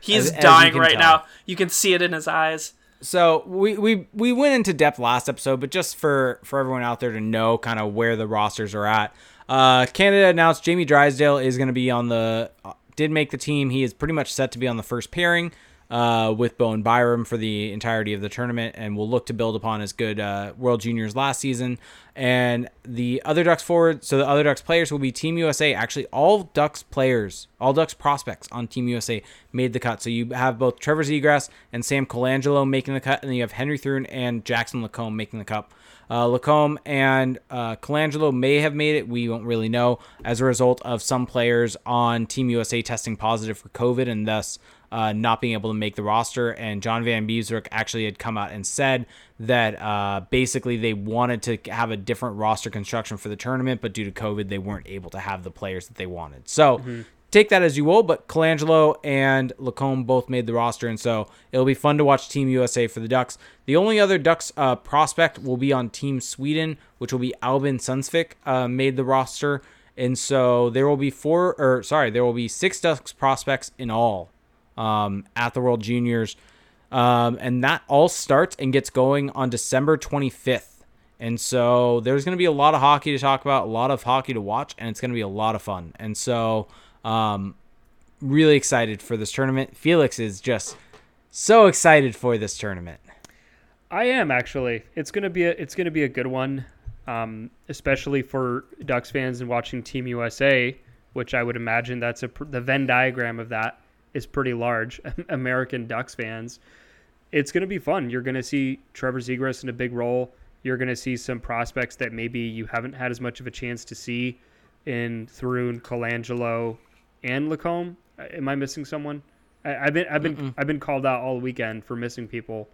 He's As- as dying can right tell. now. You can see it in his eyes. So we, we we went into depth last episode, but just for for everyone out there to know kind of where the rosters are at. Uh, Canada announced Jamie Drysdale is going to be on the uh, did make the team. He is pretty much set to be on the first pairing uh, with Bowen Byram for the entirety of the tournament, and will look to build upon his good uh, World Juniors last season. And the other Ducks forward, so the other Ducks players will be Team USA. Actually, all Ducks players, all Ducks prospects on Team USA made the cut. So you have both Trevor Zegras and Sam Colangelo making the cut, and then you have Henry Thrun and Jackson Lacombe making the cut. Uh, Lacombe and uh, Colangelo may have made it. We don't really know as a result of some players on Team USA testing positive for COVID and thus uh, not being able to make the roster. And John Vanbiesbrouck actually had come out and said that uh, basically they wanted to have a different roster construction for the tournament, but due to COVID, they weren't able to have the players that they wanted. So take that as you will, but Colangelo and Lacombe both made the roster, and so it'll be fun to watch Team USA for the Ducks. The only other Ducks uh, prospect will be on Team Sweden, which will be Albin Sundsvik, uh, made the roster, and so there will be four, or sorry, there will be six Ducks prospects in all um, at the World Juniors, um, and that all starts and gets going on December 25th. And so there's going to be a lot of hockey to talk about, a lot of hockey to watch, and it's going to be a lot of fun. And so, um, really excited for this tournament. Felix is just so excited for this tournament. I am actually. It's gonna be a it's gonna be a good one, um, especially for Ducks fans and watching Team USA, which I would imagine that's a the Venn diagram of that is pretty large. *laughs* American Ducks fans, it's gonna be fun. You're gonna see Trevor Zegras in a big role. You're gonna see some prospects that maybe you haven't had as much of a chance to see in Thrun, Colangelo, and Lacombe. Uh, Am I missing someone? I, I've been I've been I've been called out all weekend for missing people.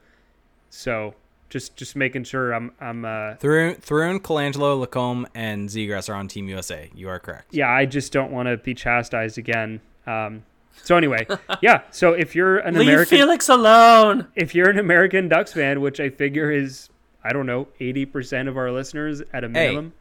So just just making sure I'm I'm uh Thrun, Thrun Colangelo, Lacombe, and Zegras are on Team USA. You are correct. yeah I just don't want to be chastised again. Um, So anyway, yeah. So if you're an Leave American, Felix alone. if you're an American Ducks fan, which I figure is I don't know eighty percent of our listeners at a minimum,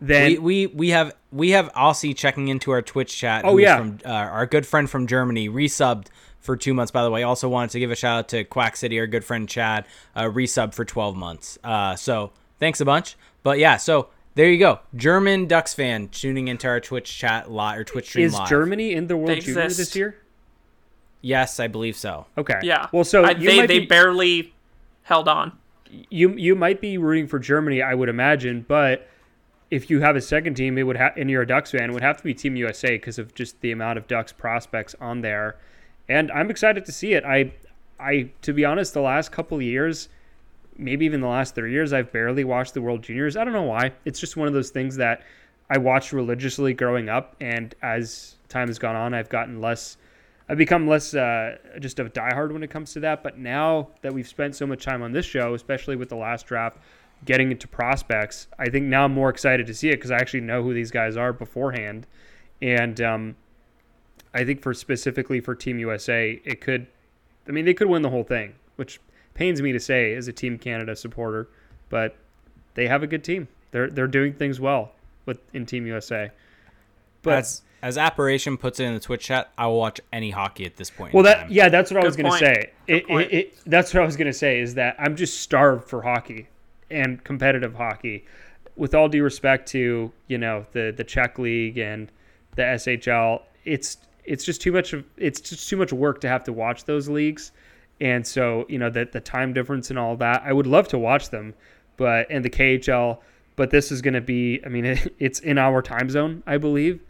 then we, we we have we have Aussie checking into our Twitch chat. Oh, yeah. from uh, our good friend from Germany, resubbed for two months. By the way, also wanted to give a shout out to Quack City, our good friend Chad, uh, resub for twelve months. Uh, so thanks a bunch. But yeah, so there you go, German Ducks fan tuning into our Twitch chat lot or Twitch stream is live. Germany in the World They Junior this year? Yes, I believe so. Okay. Yeah. Well, so I, you they might they be, barely held on. you you might be rooting for Germany, I would imagine, but if you have a second team, it would have, and you're a Ducks fan, it would have to be Team USA because of just the amount of Ducks prospects on there, and I'm excited to see it. I, I to be honest, the last couple of years, maybe even the last three years, I've barely watched the World Juniors. I don't know why. It's just one of those things that I watched religiously growing up, and as time has gone on, I've gotten less. I've become less uh, just a diehard when it comes to that. But now that we've spent so much time on this show, especially with the last draft, getting into prospects, I think now I'm more excited to see it because I actually know who these guys are beforehand, and um, I think for specifically for Team USA, it could. I mean, they could win the whole thing, which pains me to say as a Team Canada supporter, but they have a good team. They're they're doing things well with in Team USA. But as as Apparition puts it in the Twitch chat, I will watch any hockey at this point. Well, that time. yeah, that's what I was going to say. It, it, it, that's what I was going to say is that I'm just starved for hockey and competitive hockey. With all due respect to you know the the Czech league and the SHL, it's it's just too much of it's just too much work to have to watch those leagues, and so you know that the time difference and all that. I would love to watch them, but and the KHL, but this is going to be. I mean, *laughs* it's in our time zone, I believe.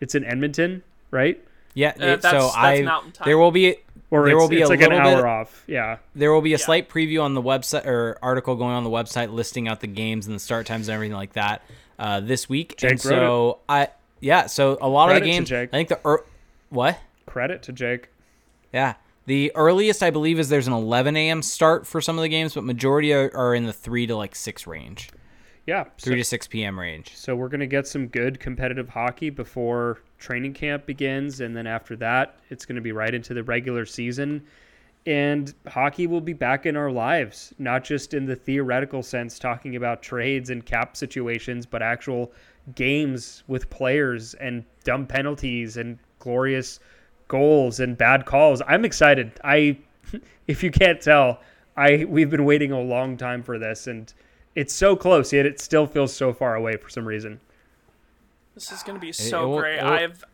It's in Edmonton, right? yeah. Uh, it- that's- so that's I Time. there will be Or there will be it's a like an little hour bit off. Yeah. there will be a slight preview on the website or article going on the website listing out the games and the start times and everything like that uh, this week. Jake and so I yeah, so a lot Credit of the games. Jake. I think the er, what? Credit to Jake. Yeah. The earliest I believe is there's an 11 a.m. start for some of the games, but majority are, are in the three to like six range, Yeah. three So, to six p.m. range. so we're gonna get some good competitive hockey before training camp begins, and then after that, it's gonna be right into the regular season. And hockey will be back in our lives, not just in the theoretical sense, talking about trades and cap situations, but actual games with players and dumb penalties and glorious goals and bad calls. I'm excited. I, *laughs* if you can't tell, I we've been waiting a long time for this, and it's so close yet it still feels so far away for some reason. This is going to be so it will- great. it will- I've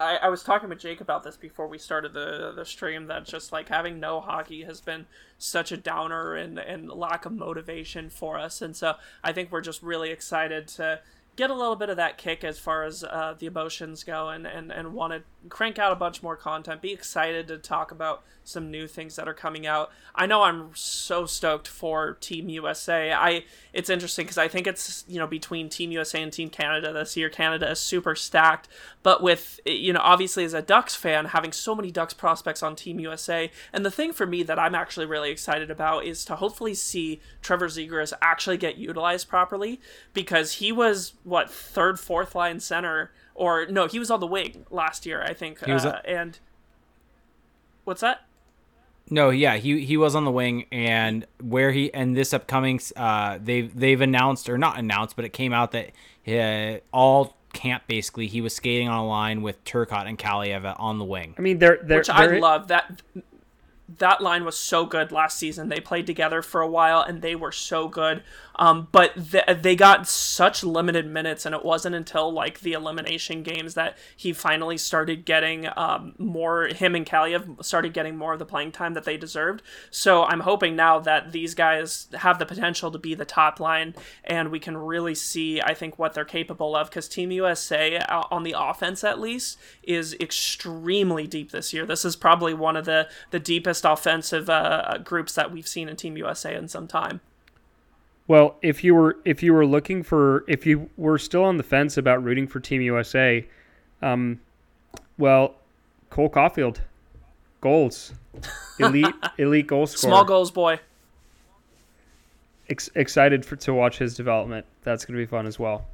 I, I was talking with Jake about this before we started the the stream that just like having no hockey has been such a downer and and lack of motivation for us and so I think we're just really excited to get a little bit of that kick as far as uh, the emotions go and and and want to crank out a bunch more content be excited to talk about some new things that are coming out. I know I'm so stoked for Team USA I it's interesting because I think it's you know between Team USA and Team Canada this year. Canada is super stacked. But with you know obviously as a Ducks fan having so many Ducks prospects on Team USA and the thing for me that I'm actually really excited about is to hopefully see Trevor Zegras actually get utilized properly because he was what third fourth line center or no he was on the wing last year I think was uh, and what's that No, yeah, he he was on the wing, and where he and this upcoming, uh, they've they've announced or not announced, but it came out that uh, all camp basically he was skating on a line with Turcotte and Kaliyev on the wing. I mean, they're they're, which I they're- love that that line was so good last season. They played together for a while and they were so good. Um, but th- they got such limited minutes, and it wasn't until like the elimination games that he finally started getting um, more. Him and Kaliyev started getting more of the playing time that they deserved. So I'm hoping now that these guys have the potential to be the top line, and we can really see, I think, what they're capable of. Because Team USA, uh, on the offense at least, is extremely deep this year. This is probably one of the the deepest offensive uh, groups that we've seen in Team USA in some time. Well, if you were if you were looking for if you were still on the fence about rooting for Team USA, um, well, Cole Caufield, goals, *laughs* elite elite goal scorer. Small goals, boy. Ex- excited for to watch his development. That's going to be fun as well.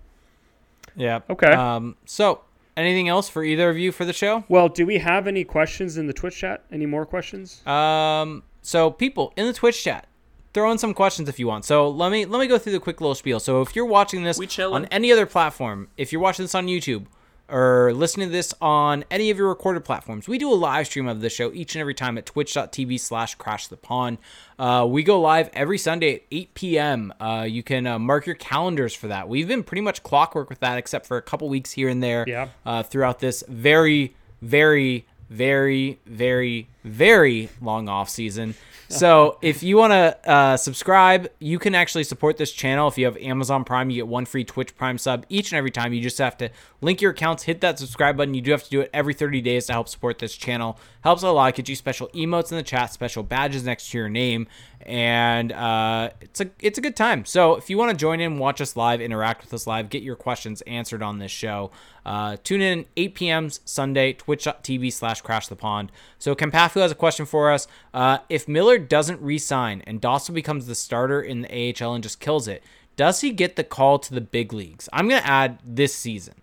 Yeah. Okay. Um. So anything else for either of you for the show? Well, do we have any questions in the Twitch chat? Any more questions? Um, so people in the Twitch chat, throw in some questions if you want. So let me let me go through the quick little spiel. So if you're watching this We chillin'. on any other platform, if you're watching this on YouTube or listening to this on any of your recorded platforms, we do a live stream of the show each and every time at twitch.tv slash crash the pond. Uh, we go live every Sunday at 8 p.m. Uh, you can uh, mark your calendars for that. We've been pretty much clockwork with that, except for a couple weeks here and there Yeah. uh, throughout this very, very, very, very, very long off season. So *laughs* if you want to uh, subscribe, you can actually support this channel. If you have Amazon Prime, you get one free Twitch Prime sub each and every time. You just have to link your accounts, hit that subscribe button. You do have to do it every 30 days to help support this channel. Helps a lot. Get you special emotes in the chat, special badges next to your name, and uh, it's a it's a good time. So if you want to join in, watch us live, interact with us live, get your questions answered on this show. Uh, tune in 8 p.m. Sunday, twitch.tv slash crash the pond. So Campafu has a question for us. Uh, if Miller doesn't re-sign and Dostal becomes the starter in the AHL and just kills it, does he get the call to the big leagues? I'm going to add this season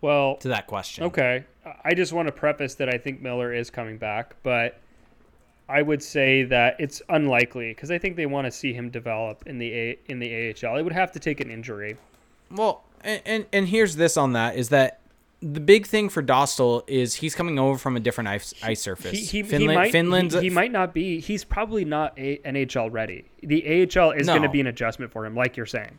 Well, to that question. Okay. I just want to preface that I think Miller is coming back, but I would say that it's unlikely because I think they want to see him develop in the A- in the AHL. It would have to take an injury. Well, and, and and here's this on that is that the big thing for Dostal is he's coming over from a different ice, ice surface. He, he, Finland, he might Finland's he, he might not be. He's probably not a, NHL ready. The AHL is No. going to be an adjustment for him, like you're saying.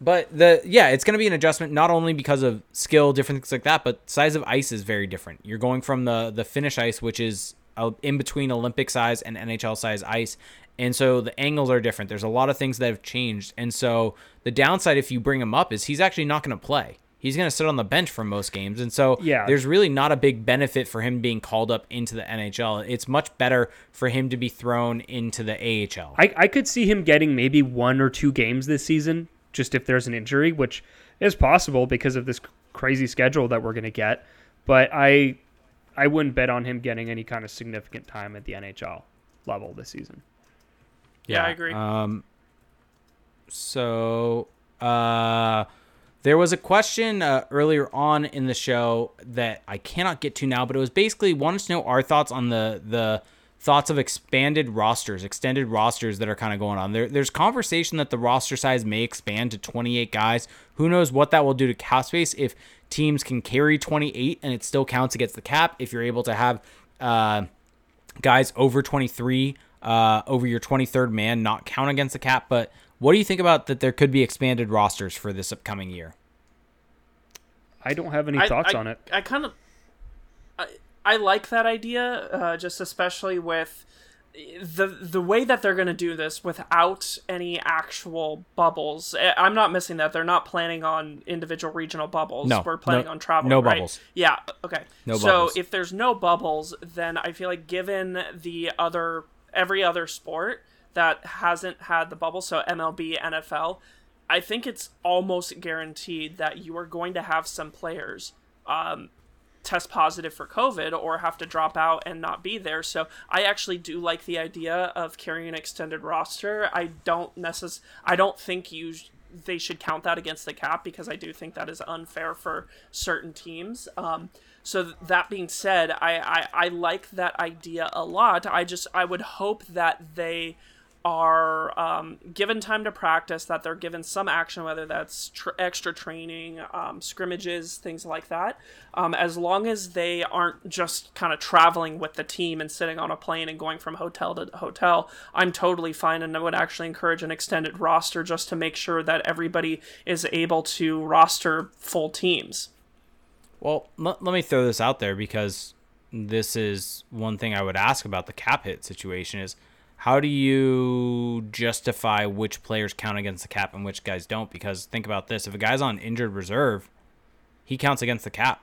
But the yeah, it's going to be an adjustment not only because of skill, different things like that, but size of ice is very different. You're going from the the Finnish ice, which is in between Olympic size and NHL size ice, and so the angles are different. There's a lot of things that have changed, and so the downside if you bring him up is he's actually not going to play. He's going to sit on the bench for most games, and so Yeah. there's really not a big benefit for him being called up into the NHL. It's much better for him to be thrown into the AHL. I, I could see him getting maybe one or two games this season, just if there's an injury, which is possible because of this crazy schedule that we're going to get. But I I wouldn't bet on him getting any kind of significant time at the NHL level this season. Yeah, I agree. Um, so, uh, there was a question uh, earlier on in the show that I cannot get to now, but it was basically wanted to know our thoughts on the the thoughts of expanded rosters, extended rosters that are kind of going on. There, there's conversation that the roster size may expand to 28 guys. Who knows what that will do to cap space if teams can carry 28 and it still counts against the cap. If you're able to have uh, guys over 23 uh, over your 23rd man not count against the cap. But what do you think about that? There could be expanded rosters for this upcoming year. I don't have any I- thoughts I- on it. I kind of, I, I like that idea, uh, just especially with the the way that they're going to do this without any actual bubbles. I- I'm not missing that. They're not planning on individual regional bubbles. No, we're planning no- on travel. no right? bubbles. Yeah. Okay. No so bubbles. if there's no bubbles, then I feel like given the other every other sport that hasn't had the bubble, so MLB, NFL, I think it's almost guaranteed that you are going to have some players um, test positive for COVID or have to drop out and not be there. So I actually do like the idea of carrying an extended roster. I don't necess- I don't think you they should count that against the cap because I do think that is unfair for certain teams. Um, so th- that being said, I, I I like that idea a lot. I just I would hope that they are um, given time to practice, that they're given some action, whether that's tr- extra training, um, scrimmages, things like that. Um, as long as they aren't just kind of traveling with the team and sitting on a plane and going from hotel to hotel, I'm totally fine. And I would actually encourage an extended roster just to make sure that everybody is able to roster full teams. Well, let, let me throw this out there because this is one thing I would ask about the cap hit situation is how do you justify which players count against the cap and which guys don't? Because think about this: if a guy's on injured reserve, he counts against the cap.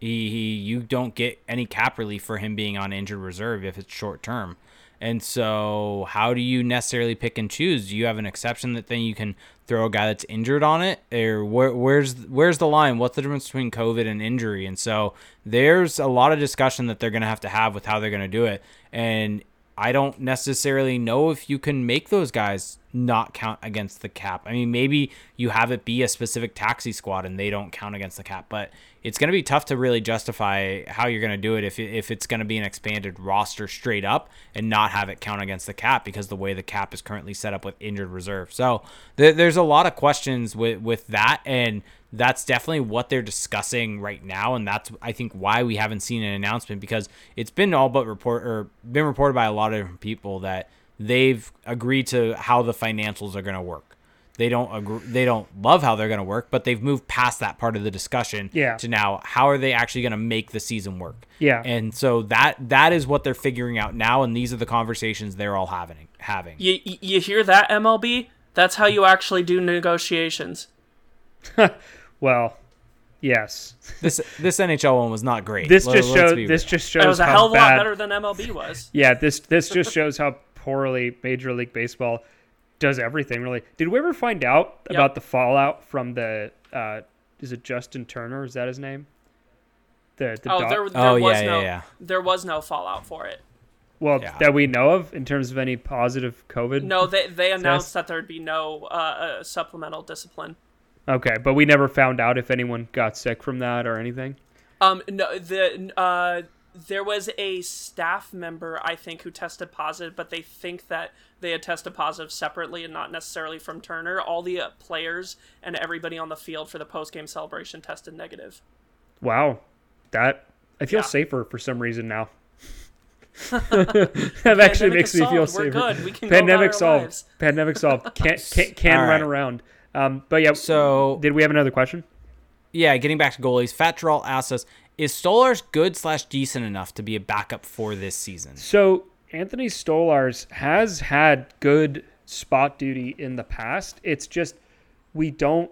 He, he you don't get any cap relief for him being on injured reserve if it's short term. And so, how do you necessarily pick and choose? Do you have an exception that then you can throw a guy that's injured on it, or where, where's where's the line? What's the difference between COVID and injury? And so, there's a lot of discussion that they're going to have to have with how they're going to do it. And I don't necessarily know if you can make those guys not count against the cap. I mean, maybe you have it be a specific taxi squad and they don't count against the cap, but it's going to be tough to really justify how you're going to do it if, if it's going to be an expanded roster straight up and not have it count against the cap because the way the cap is currently set up with injured reserve. So th- there's a lot of questions with, with that. And that's definitely what they're discussing right now. And that's, I think, why we haven't seen an announcement because it's been all but report or been reported by a lot of different people that they've agreed to how the financials are going to work. They don't agree, they don't love how they're going to work, but they've moved past that part of the discussion Yeah. to now how are they actually going to make the season work? Yeah. And so that that is what they're figuring out now and these are the conversations they're all having having. You you hear that MLB? That's how you actually do negotiations. *laughs* Well, yes. This this NHL one was not great. This Let- just let's shows this real. just shows It was a how hell of a bad. lot better than MLB was. *laughs* Yeah, this this just shows how poorly Major League Baseball does everything. Really, did we ever find out Yep. about the fallout from the? Uh, is it Justin Turner? Is that his name? The the Oh, doc- there, there Oh, was yeah, no yeah, yeah. there was no fallout for it. well Yeah. that we know of in terms of any positive COVID. No, they they announced that there'd be no uh, uh, supplemental discipline. Okay, but we never found out if anyone got sick from that or anything. Um, no, the uh, there was a staff member I think who tested positive, but they think that they had tested positive separately and not necessarily from Turner. All the uh, players and everybody on the field for the post game celebration tested negative. Wow, that I feel Yeah. safer for some reason now. *laughs* that actually makes is me feel solved. We're safer. good. We can Pandemic our solved. lives. *laughs* Pandemic solved. Can't can, *laughs* can All run right. around. Um, but yeah. So did we have another question? yeah, getting back to goalies, Fat Geralt asks us, is Stolarz good slash decent enough to be a backup for this season? So Anthony Stolarz has had good spot duty in the past. It's just we don't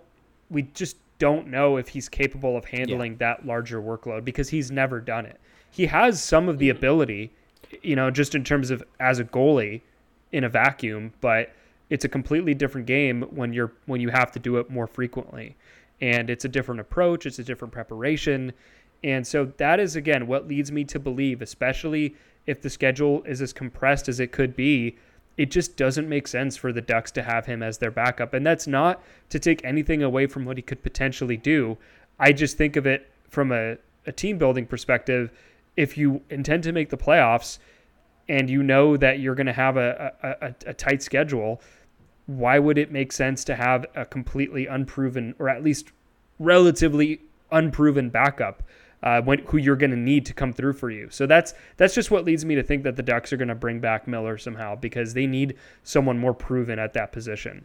we just don't know if he's capable of handling that larger workload because he's never done it. He has some of the ability, you know, just in terms of as a goalie in a vacuum, but it's a completely different game when you're when you have to do it more frequently. And it's a different approach, it's a different preparation. And so that is again what leads me to believe, especially if the schedule is as compressed as it could be, it just doesn't make sense for the Ducks to have him as their backup. And that's not to take anything away from what he could potentially do. I just think of it from a, a team building perspective. If you intend to make the playoffs and you know that you're going to have a, a, a, a tight schedule, why would it make sense to have a completely unproven or at least relatively unproven backup uh, when, who you're going to need to come through for you. So that's that's just what leads me to think that the Ducks are going to bring back Miller somehow because they need someone more proven at that position.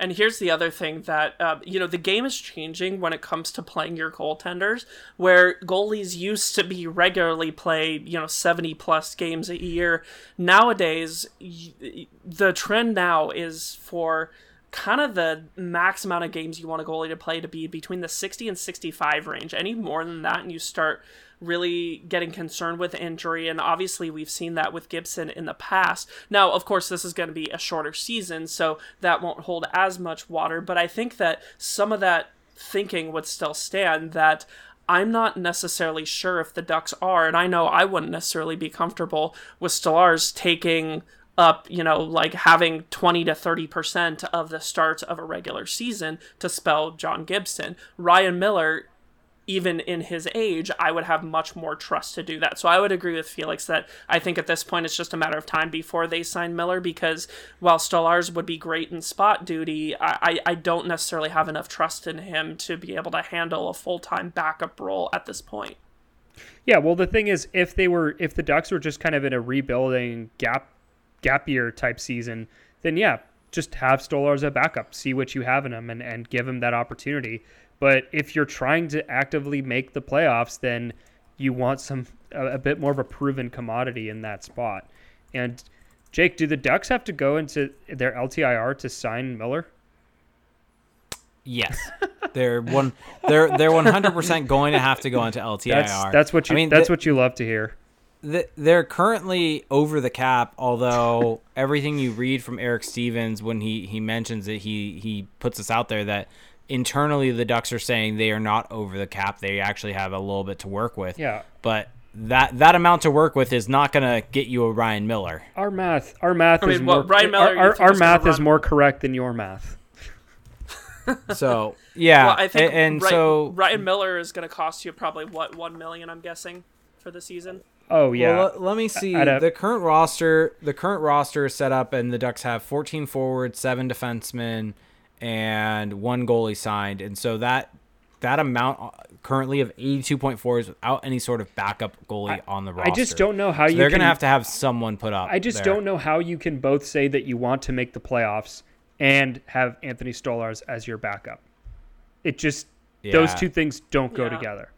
And here's the other thing that uh, you know the game is changing when it comes to playing your goaltenders, where goalies used to be regularly played, you know, seventy plus games a year. Nowadays, the trend now is for kind of the max amount of games you want a goalie to play to be between the 60 and 65 range. Any more than that, and you start really getting concerned with injury. And obviously, we've seen that with Gibson in the past. Now, of course, this is going to be a shorter season, so that won't hold as much water. But I think that some of that thinking would still stand that. I'm not necessarily sure if the Ducks are, and I know I wouldn't necessarily be comfortable with Stolarz taking up, you know, like having 20 to 30% of the starts of a regular season to spell John Gibson. Ryan Miller, even in his age, I would have much more trust to do that. So I would agree with Felix that I think at this point it's just a matter of time before they sign Miller because while Stolarz would be great in spot duty, I, I, I don't necessarily have enough trust in him to be able to handle a full time backup role at this point. Yeah, well, the thing is, if they were, if the Ducks were just kind of in a rebuilding gap, gap year type season, then yeah, just have Stolarz as a backup, see what you have in him, and and give him that opportunity. But if you're trying to actively make the playoffs, then you want some a, a bit more of a proven commodity in that spot. And Jake, do the Ducks have to go into their LTIR to sign Miller? Yes, they're one. They're they're one hundred percent going to have to go into LTIR. That's that's what you I mean, that's the- what you love to hear. Th- they're currently over the cap. Although *laughs* everything you read from Eric Stephens when he he mentions it, he he puts this out there that internally the Ducks are saying they are not over the cap. They actually have a little bit to work with. Yeah. But that that amount to work with is not going to get you a Ryan Miller. Our math, our math I mean, is what, more. Ryan Miller, our our, our math is more correct than your math. *laughs* So yeah, Well, I think a- and, Ry- so Ryan Miller is going to cost you probably what one million. I'm guessing for the season. Oh yeah, Well, let, let me see. A- the current roster, the current roster is set up, and the Ducks have 14 forwards, seven defensemen, and one goalie signed, and so that that amount uh, currently of 82.4 is without any sort of backup goalie I- on the roster. I just don't know how So you. they're can, gonna have to have someone put up. I just there. don't know how you can both say that you want to make the playoffs and have Anthony Stolarz as your backup. It just those two things don't go Yeah. together.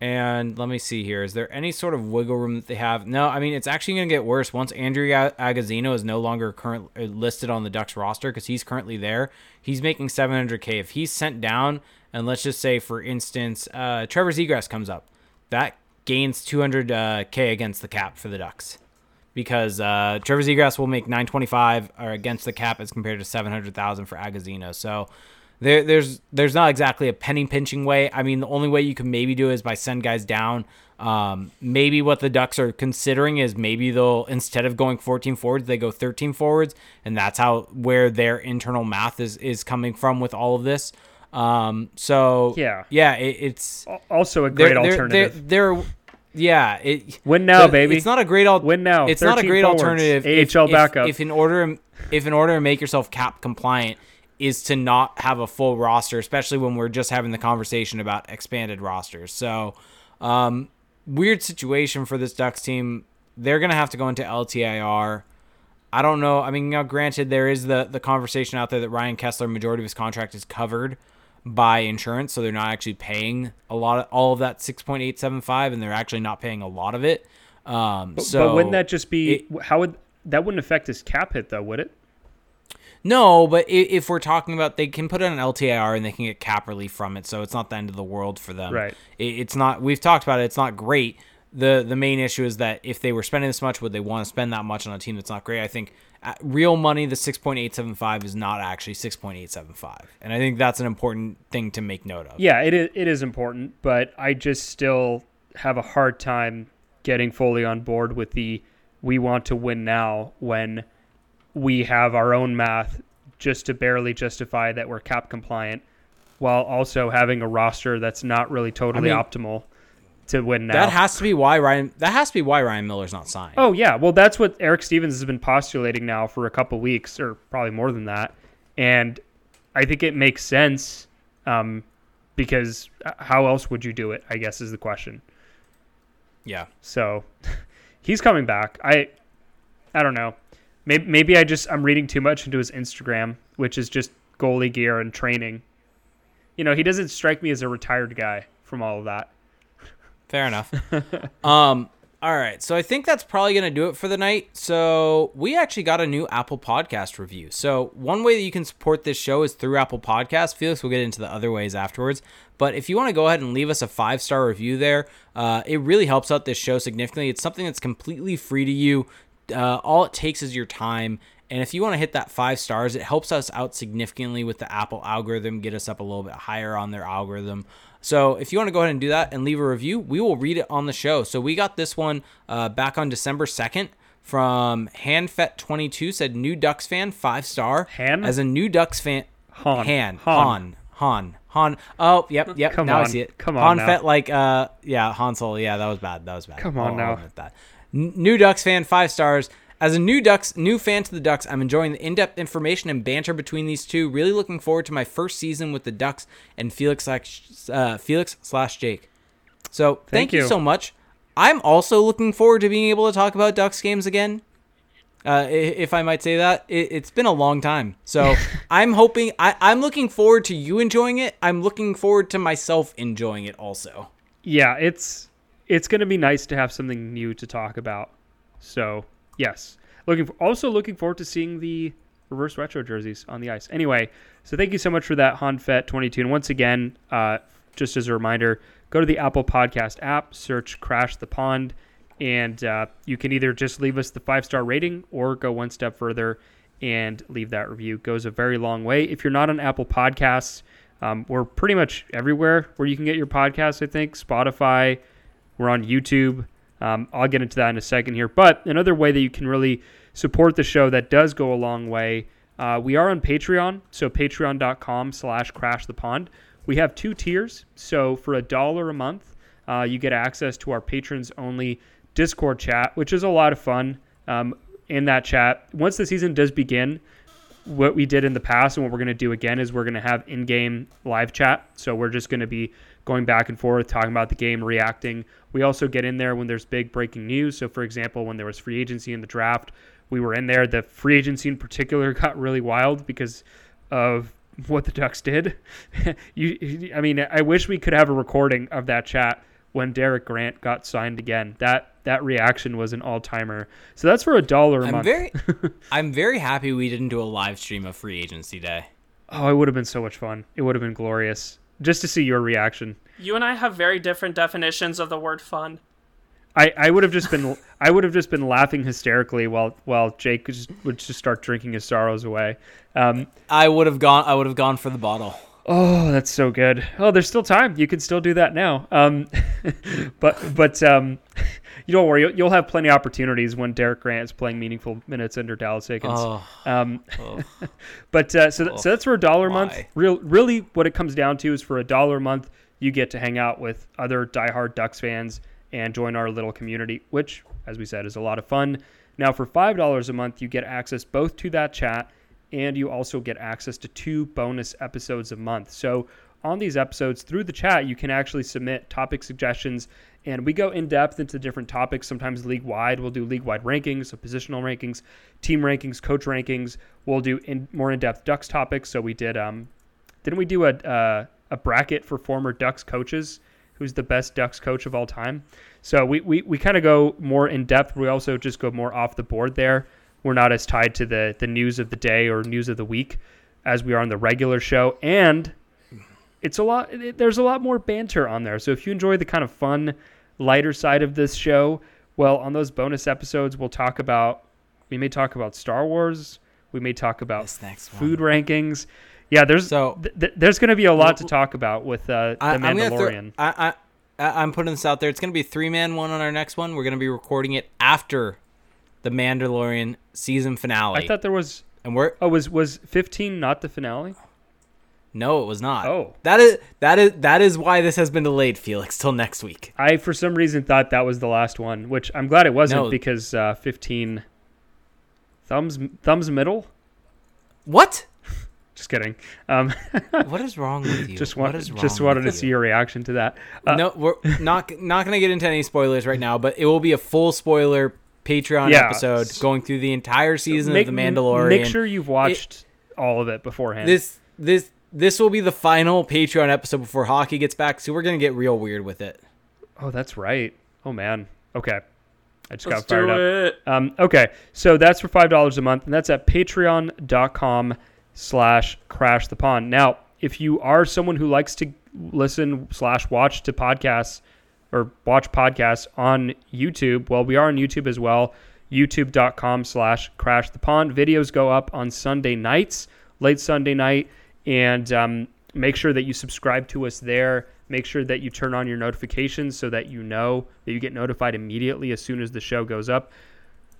And let me see here. Is there any sort of wiggle room that they have? No, I mean it's actually going to get worse once Andrew Agozzino is no longer current uh, listed on the Ducks roster because he's currently there. He's making 700k. If he's sent down, and let's just say for instance, uh, Trevor Zegras comes up, that gains 200k against the cap for the Ducks because uh, Trevor Zegras will make 925 or against the cap as compared to 700,000 for Agazino. So there, there's there's not exactly a penny pinching way. I mean, the only way you can maybe do it is by send guys down. Um, maybe what the Ducks are considering is maybe they'll instead of going 14 forwards, they go 13 forwards, and that's how where their internal math is is coming from with all of this. Um, so Yeah. yeah, it, it's Also a great they're, alternative. They're, they're yeah, it Win now, baby. It's not a great al- Win now. It's not a great forwards. alternative. if- AHL if, backup. If in order, if in order to make yourself cap compliant, is to not have a full roster, especially when we're just having the conversation about expanded rosters. So, um, weird situation for this Ducks team. They're gonna have to go into LTIR. I don't know. I mean, now granted, there is the the conversation out there that Ryan Kesler, majority of his contract is covered by insurance, so they're not actually paying a lot of all of that six point eight seven five, and they're actually not paying a lot of it. Um, But- so but wouldn't that just be it- how would that wouldn't affect his cap hit though? Would it? No, but if we're talking about, they can put in an LTIR and they can get cap relief from it, so it's not the end of the world for them. Right. It's not. We've talked about it. It's not great. the The main issue is that if they were spending this much, would they want to spend that much on a team that's not great? I think uh, real money, the six point eight seven five is not actually six point eight seven five, and I think that's an important thing to make note of. Yeah, it is, it is important, but I just still have a hard time getting fully on board with the we want to win now when we have our own math just to barely justify that we're cap compliant while also having a roster that's not really totally mean, optimal to win now. That has to be why Ryan. That has to be why Ryan Miller's not signed. Oh yeah, well that's what Eric Stephens has been postulating now for a couple weeks, or probably more than that, and I think it makes sense um, because uh, how else would you do it? I guess is the question. Yeah. So *laughs* he's coming back. I I don't know. Maybe maybe I just I'm reading too much into his Instagram, which is just goalie gear and training. You know, he doesn't strike me as a retired guy from all of that. Fair enough. *laughs* um, all right. So I think that's probably going to do it for the night. So we actually got a new Apple Podcast review. So one way that you can support this show is through Apple Podcasts. Felix will get into the other ways afterwards. But if you want to go ahead and leave us a five star review there, uh, it really helps out this show significantly. It's something that's completely free to you. Uh, all it takes is your time. And if you want to hit that five stars, it helps us out significantly with the Apple algorithm, get us up a little bit higher on their algorithm. So if you want to go ahead and do that and leave a review, we will read it on the show. So we got this one uh, back on December 2nd from HanFet22 said new Ducks fan, five star. Han? As a new Ducks fan. Han. Han. Han. Han. Han. Oh, yep, yep. Come now I see it. Come on now. HanFet, like, uh, yeah, Han Solo. Yeah, that was bad. That was bad. Come on I'll- now. That. New Ducks fan, five stars. As a new Ducks, new fan to the Ducks, I'm enjoying the in-depth information and banter between these two. Really looking forward to my first season with the Ducks and Felix slash uh, Felix slash Jake. So thank, Thank you. you. so much. I'm also looking forward to being able to talk about Ducks games again. Uh, if I might say that, it, it's been a long time. So *laughs* I'm hoping I, I'm looking forward to you enjoying it. I'm looking forward to myself enjoying it also. yeah, it's it's going to be nice to have something new to talk about. So yes, looking for, also looking forward to seeing the reverse retro jerseys on the ice. Anyway, so thank you so much for that, twenty two. And once again, uh, just as a reminder, go to the Apple Podcast app, search "Crash the Pond," and uh, you can either just leave us the five star rating or go one step further and leave that review. It goes a very long way. If you're not on Apple Podcasts, um, we're pretty much everywhere where you can get your podcasts. I think Spotify. We're on YouTube. Um, I'll get into that in a second here. But another way that you can really support the show that does go a long way, uh, we are on Patreon. So patreon.com slash crash the pond. We have two tiers. So for a dollar a month, uh, you get access to our patrons only Discord chat, which is a lot of fun. Um, in that chat, once the season does begin, what we did in the past and what we're going to do again is we're going to have in-game live chat. So we're just going to be going back and forth, talking about the game, reacting. We also get in there when there's big breaking news. So for example, when there was free agency in the draft, we were in there. The free agency in particular *laughs* got really wild because of what the Ducks did. *laughs* you, I mean, I wish we could have a recording of that chat when Derek Grant got signed again. That that reaction was an all timer. So that's for a dollar a I'm month. very, *laughs* I'm very happy we didn't do a live stream of free agency day. oh, it would have been so much fun. It would have been glorious just to see your reaction. You and I have very different definitions of the word fun. I, I would have just been *laughs* I would have just been laughing hysterically while while Jake would just, would just start drinking his sorrows away. Um, I would have gone. I would have gone for the bottle. Oh, that's so good. Oh, there's still time. You can still do that now. Um, *laughs* but but um, *laughs* you don't worry. You'll, have plenty of opportunities when Derek Grant is playing meaningful minutes under Dallas Eakins. Oh, Um, oh. *laughs* but uh, so, th- so that's for a dollar a month. Real, really, what it comes down to is for a dollar a month, you get to hang out with other diehard Ducks fans and join our little community, which, as we said, is a lot of fun. Now, for five dollars a month, you get access both to that chat and you also get access to two bonus episodes a month. So on these episodes through the chat, you can actually submit topic suggestions and we go in depth into different topics, sometimes league wide. We'll do league wide rankings, so positional rankings, team rankings, coach rankings. We'll do in, more in depth Ducks topics. So we did, um, didn't we do a, uh, a bracket for former Ducks coaches? Who's the best Ducks coach of all time? So we, we, we kind of go more in depth. We also just go more off the board there. We're not as tied to the, the news of the day or news of the week as we are on the regular show. And it's a lot it, there's a lot more banter on there so if you enjoy the kind of fun lighter side of this show well on those bonus episodes we'll talk about we may talk about star wars we may talk about This next one. food rankings yeah there's So- th- th- there's going to be a lot to talk about with uh, the I, I'm gonna mandalorian I, I, I- I'm putting this out there. It's gonna be three man one on our next one. We're gonna be recording it after the Mandalorian season finale. i thought there was and we're oh was was 15 not the finale no, it was not. Oh. that is that is that is why this has been delayed, Felix, till next week. i for some reason thought that was the last one which i'm glad it wasn't No. because uh, 15 thumbs thumbs middle What? *laughs* just kidding um *laughs* What is wrong with you? just what want, is wrong just wanted to with see your reaction to that. Uh, no, we're not not gonna get into any spoilers right now, but it will be a full spoiler Patreon Yeah. episode going through the entire season make, of the Mandalorian. Make sure you've watched all of it beforehand. this this this will be the final Patreon episode before hockey gets back, so we're gonna get real weird with it. oh, that's right. Oh man. Okay. I just Let's got fired do up. Um, okay, so that's for five dollars a month, and that's at patreon.com slash crash the pond. Now, if you are someone who likes to listen slash watch to podcasts or watch podcasts on YouTube, well, we are on YouTube as well. YouTube.com slash crash the pond. Videos go up on Sunday nights, late Sunday night, and um, make sure that you subscribe to us there. Make sure that you turn on your notifications so that you know that you get notified immediately as soon as the show goes up.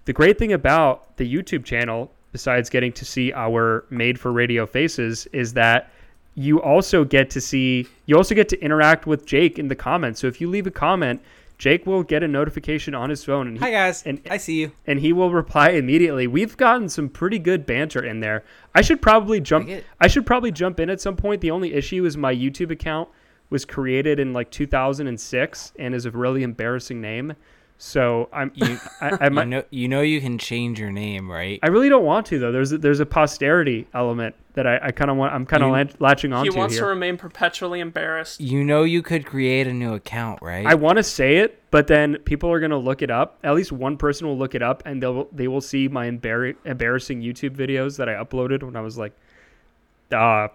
The great thing about the YouTube channel, besides getting to see our made for radio faces, is that you also get to see, you also get to interact with Jake in the comments. So if you leave a comment, Jake will get a notification on his phone and he, Hi guys, and- I see you. and he will reply immediately. We've gotten some pretty good banter in there. I should probably jump. get- I should probably jump in at some point. The only issue is my YouTube account was created in like 2006 and is a really embarrassing name. So I'm. You, I, I *laughs* you know you know you can change your name, right? I really don't want to though. There's a, there's a posterity element that I, I kind of want. I'm kind of You- latching He onto wants to remain perpetually embarrassed. you know you could create a new account, right? I want to say it, but then people are gonna look it up. At least one person will look it up, and they'll they will see my embar- embarrassing YouTube videos that I uploaded when I was like, uh,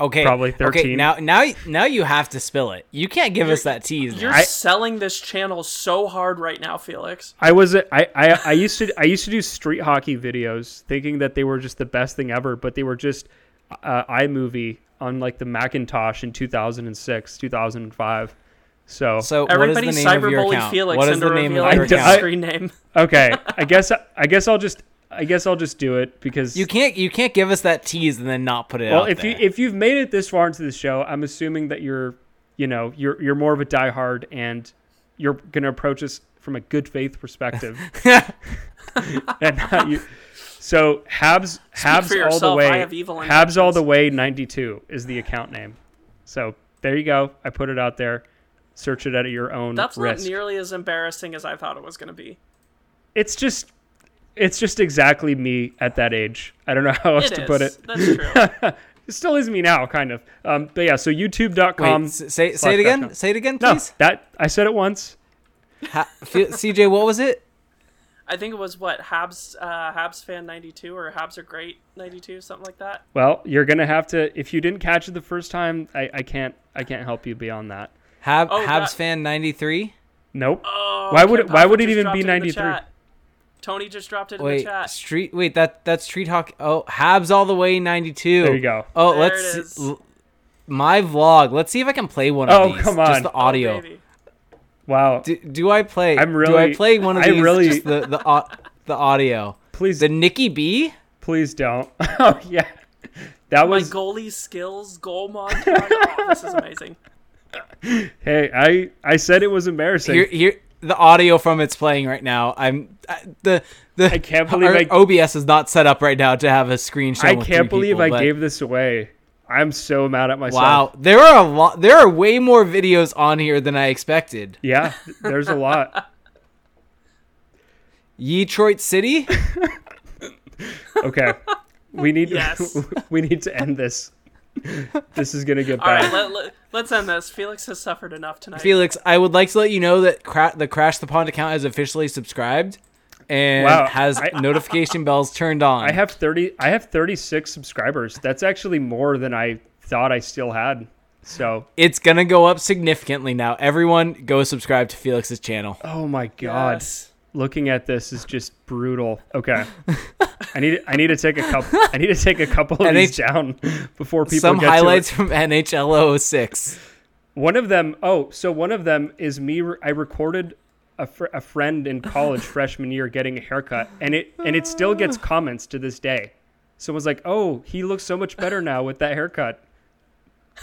okay, probably 13. Okay, now now now you have to spill it. You can't give us that tease. You're. I- selling this channel so hard right now, Felix. I was I, I I used to I used to do street hockey videos, thinking that they were just the best thing ever, but they were just uh, iMovie on like the Macintosh in 2006, 2005. So, So Everybody what is the name of your cyberbully account? Felix what is into the name of revealing your I- account? screen name. okay, I guess I guess I'll just I guess I'll just do it because You can't you can't give us that tease and then not put it well, out if there. you if you've made it this far into the show, I'm assuming that you're you know you're you're more of a diehard and you're gonna approach us from a good faith perspective. *laughs* *laughs* and not you. So Habs Habs for all the way I have evil Habs all the way 92 is the account name. So there you go. I put it out there. Search it at your own That's not nearly as embarrassing as I thought it was going to be. it's just it's just exactly me at that age. I don't know *laughs* how else It to is. put it. That's true. *laughs* It still is me now, kind of. Um, but yeah, so YouTube.com. Wait, s- say say it again. Crashcom. Say it again, no, please. that I said it once. Ha- F- CJ, what was it? I think it was what Habs uh, Habs fan ninety two or Habs are great ninety two something like that. Well, you're gonna have to. If you didn't catch it the first time, I, I can't. I can't help you beyond that. Hab- Oh, Habs that- fan ninety three. Nope. Oh, Why would it- why would it even be it in the 93? chat. Tony just dropped it in the Wait, chat. street. Wait, that that's Street Hawk. Oh, Habs all the way ninety two. There you go. Oh, There let's it l- my vlog. Let's see if I can play one Oh, of these. come on. Just the Oh, audio. baby. Wow. do, do I play? I'm really, Do I play one of I these? really- Just the the au- *laughs* the audio. Please, The Nikki B. please don't. *laughs* oh yeah, that was My was. goalie skills goal montage. oh, this is amazing. *laughs* Hey, I I said it was embarrassing. Here, here, the audio from it's playing right now. I'm I, the the. I can't believe our I- OBS is not set up right now to have a screen show. I with can't believe people, I but- gave this away. I'm so mad at myself. Wow, there are a lot. There are way more videos on here than I expected. Yeah, there's a lot. *laughs* Detroit City. *laughs* Okay, we need Yes. *laughs* we need to end this. *laughs* This is gonna get All bad. right, let, let, let's end this. Felix has suffered enough tonight. Felix, I would like to let you know that cra- the Crash the Pond account has officially subscribed and Wow, has I- notification bells turned on. I have thirty. I have thirty six subscribers. That's actually more than I thought I still had. So, it's gonna go up significantly now. Everyone, go subscribe to Felix's channel. oh my god, Yes. Looking at this is just brutal. Okay, *laughs* I need I need to take a couple. I need to take a couple of these down before people Some get to it. highlights from NHL 06. One of them, oh, so one of them is me. re- I recorded a, fr- a friend in college *laughs* freshman year getting a haircut, and it and it still gets *sighs* comments to this day. Someone's like, "Oh, he looks so much better now with that haircut."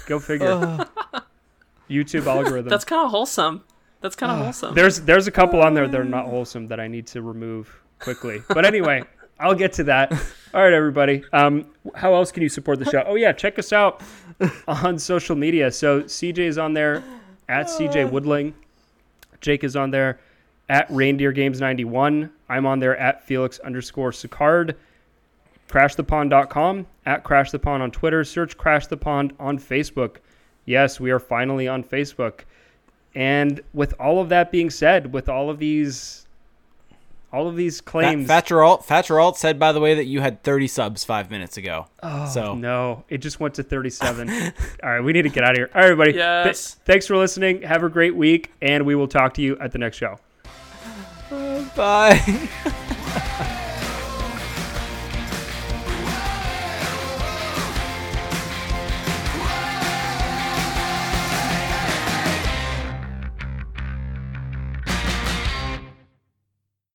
Go figure. *sighs* YouTube *laughs* algorithm. That's kind of wholesome. That's kind of wholesome. there's there's a couple on there that are not wholesome that I need to remove quickly. But anyway, *laughs* I'll get to that. All right, everybody. Um, how else can you support the show? Oh yeah, check us out on social media. So CJ is on there at CJ *gasps* Woodling. Jake is on there at Reindeer Games 91. I'm on there at Felix underscore Sicard. CrashThePond.com at Crash the Pond on Twitter. Search Crash the Pond on Facebook. Yes, we are finally on Facebook. And with all of that being said, with all of these, all of these Fat, claims, Fatcheralt, Fatcheralt said, by the way, that you had 30 subs five minutes ago. oh so no, it just went to 37. *laughs* all right, we need to get out of here. All right, everybody. Th- Yes. thanks for listening. Have a great week, and we will talk to you at the next show. bye. *laughs*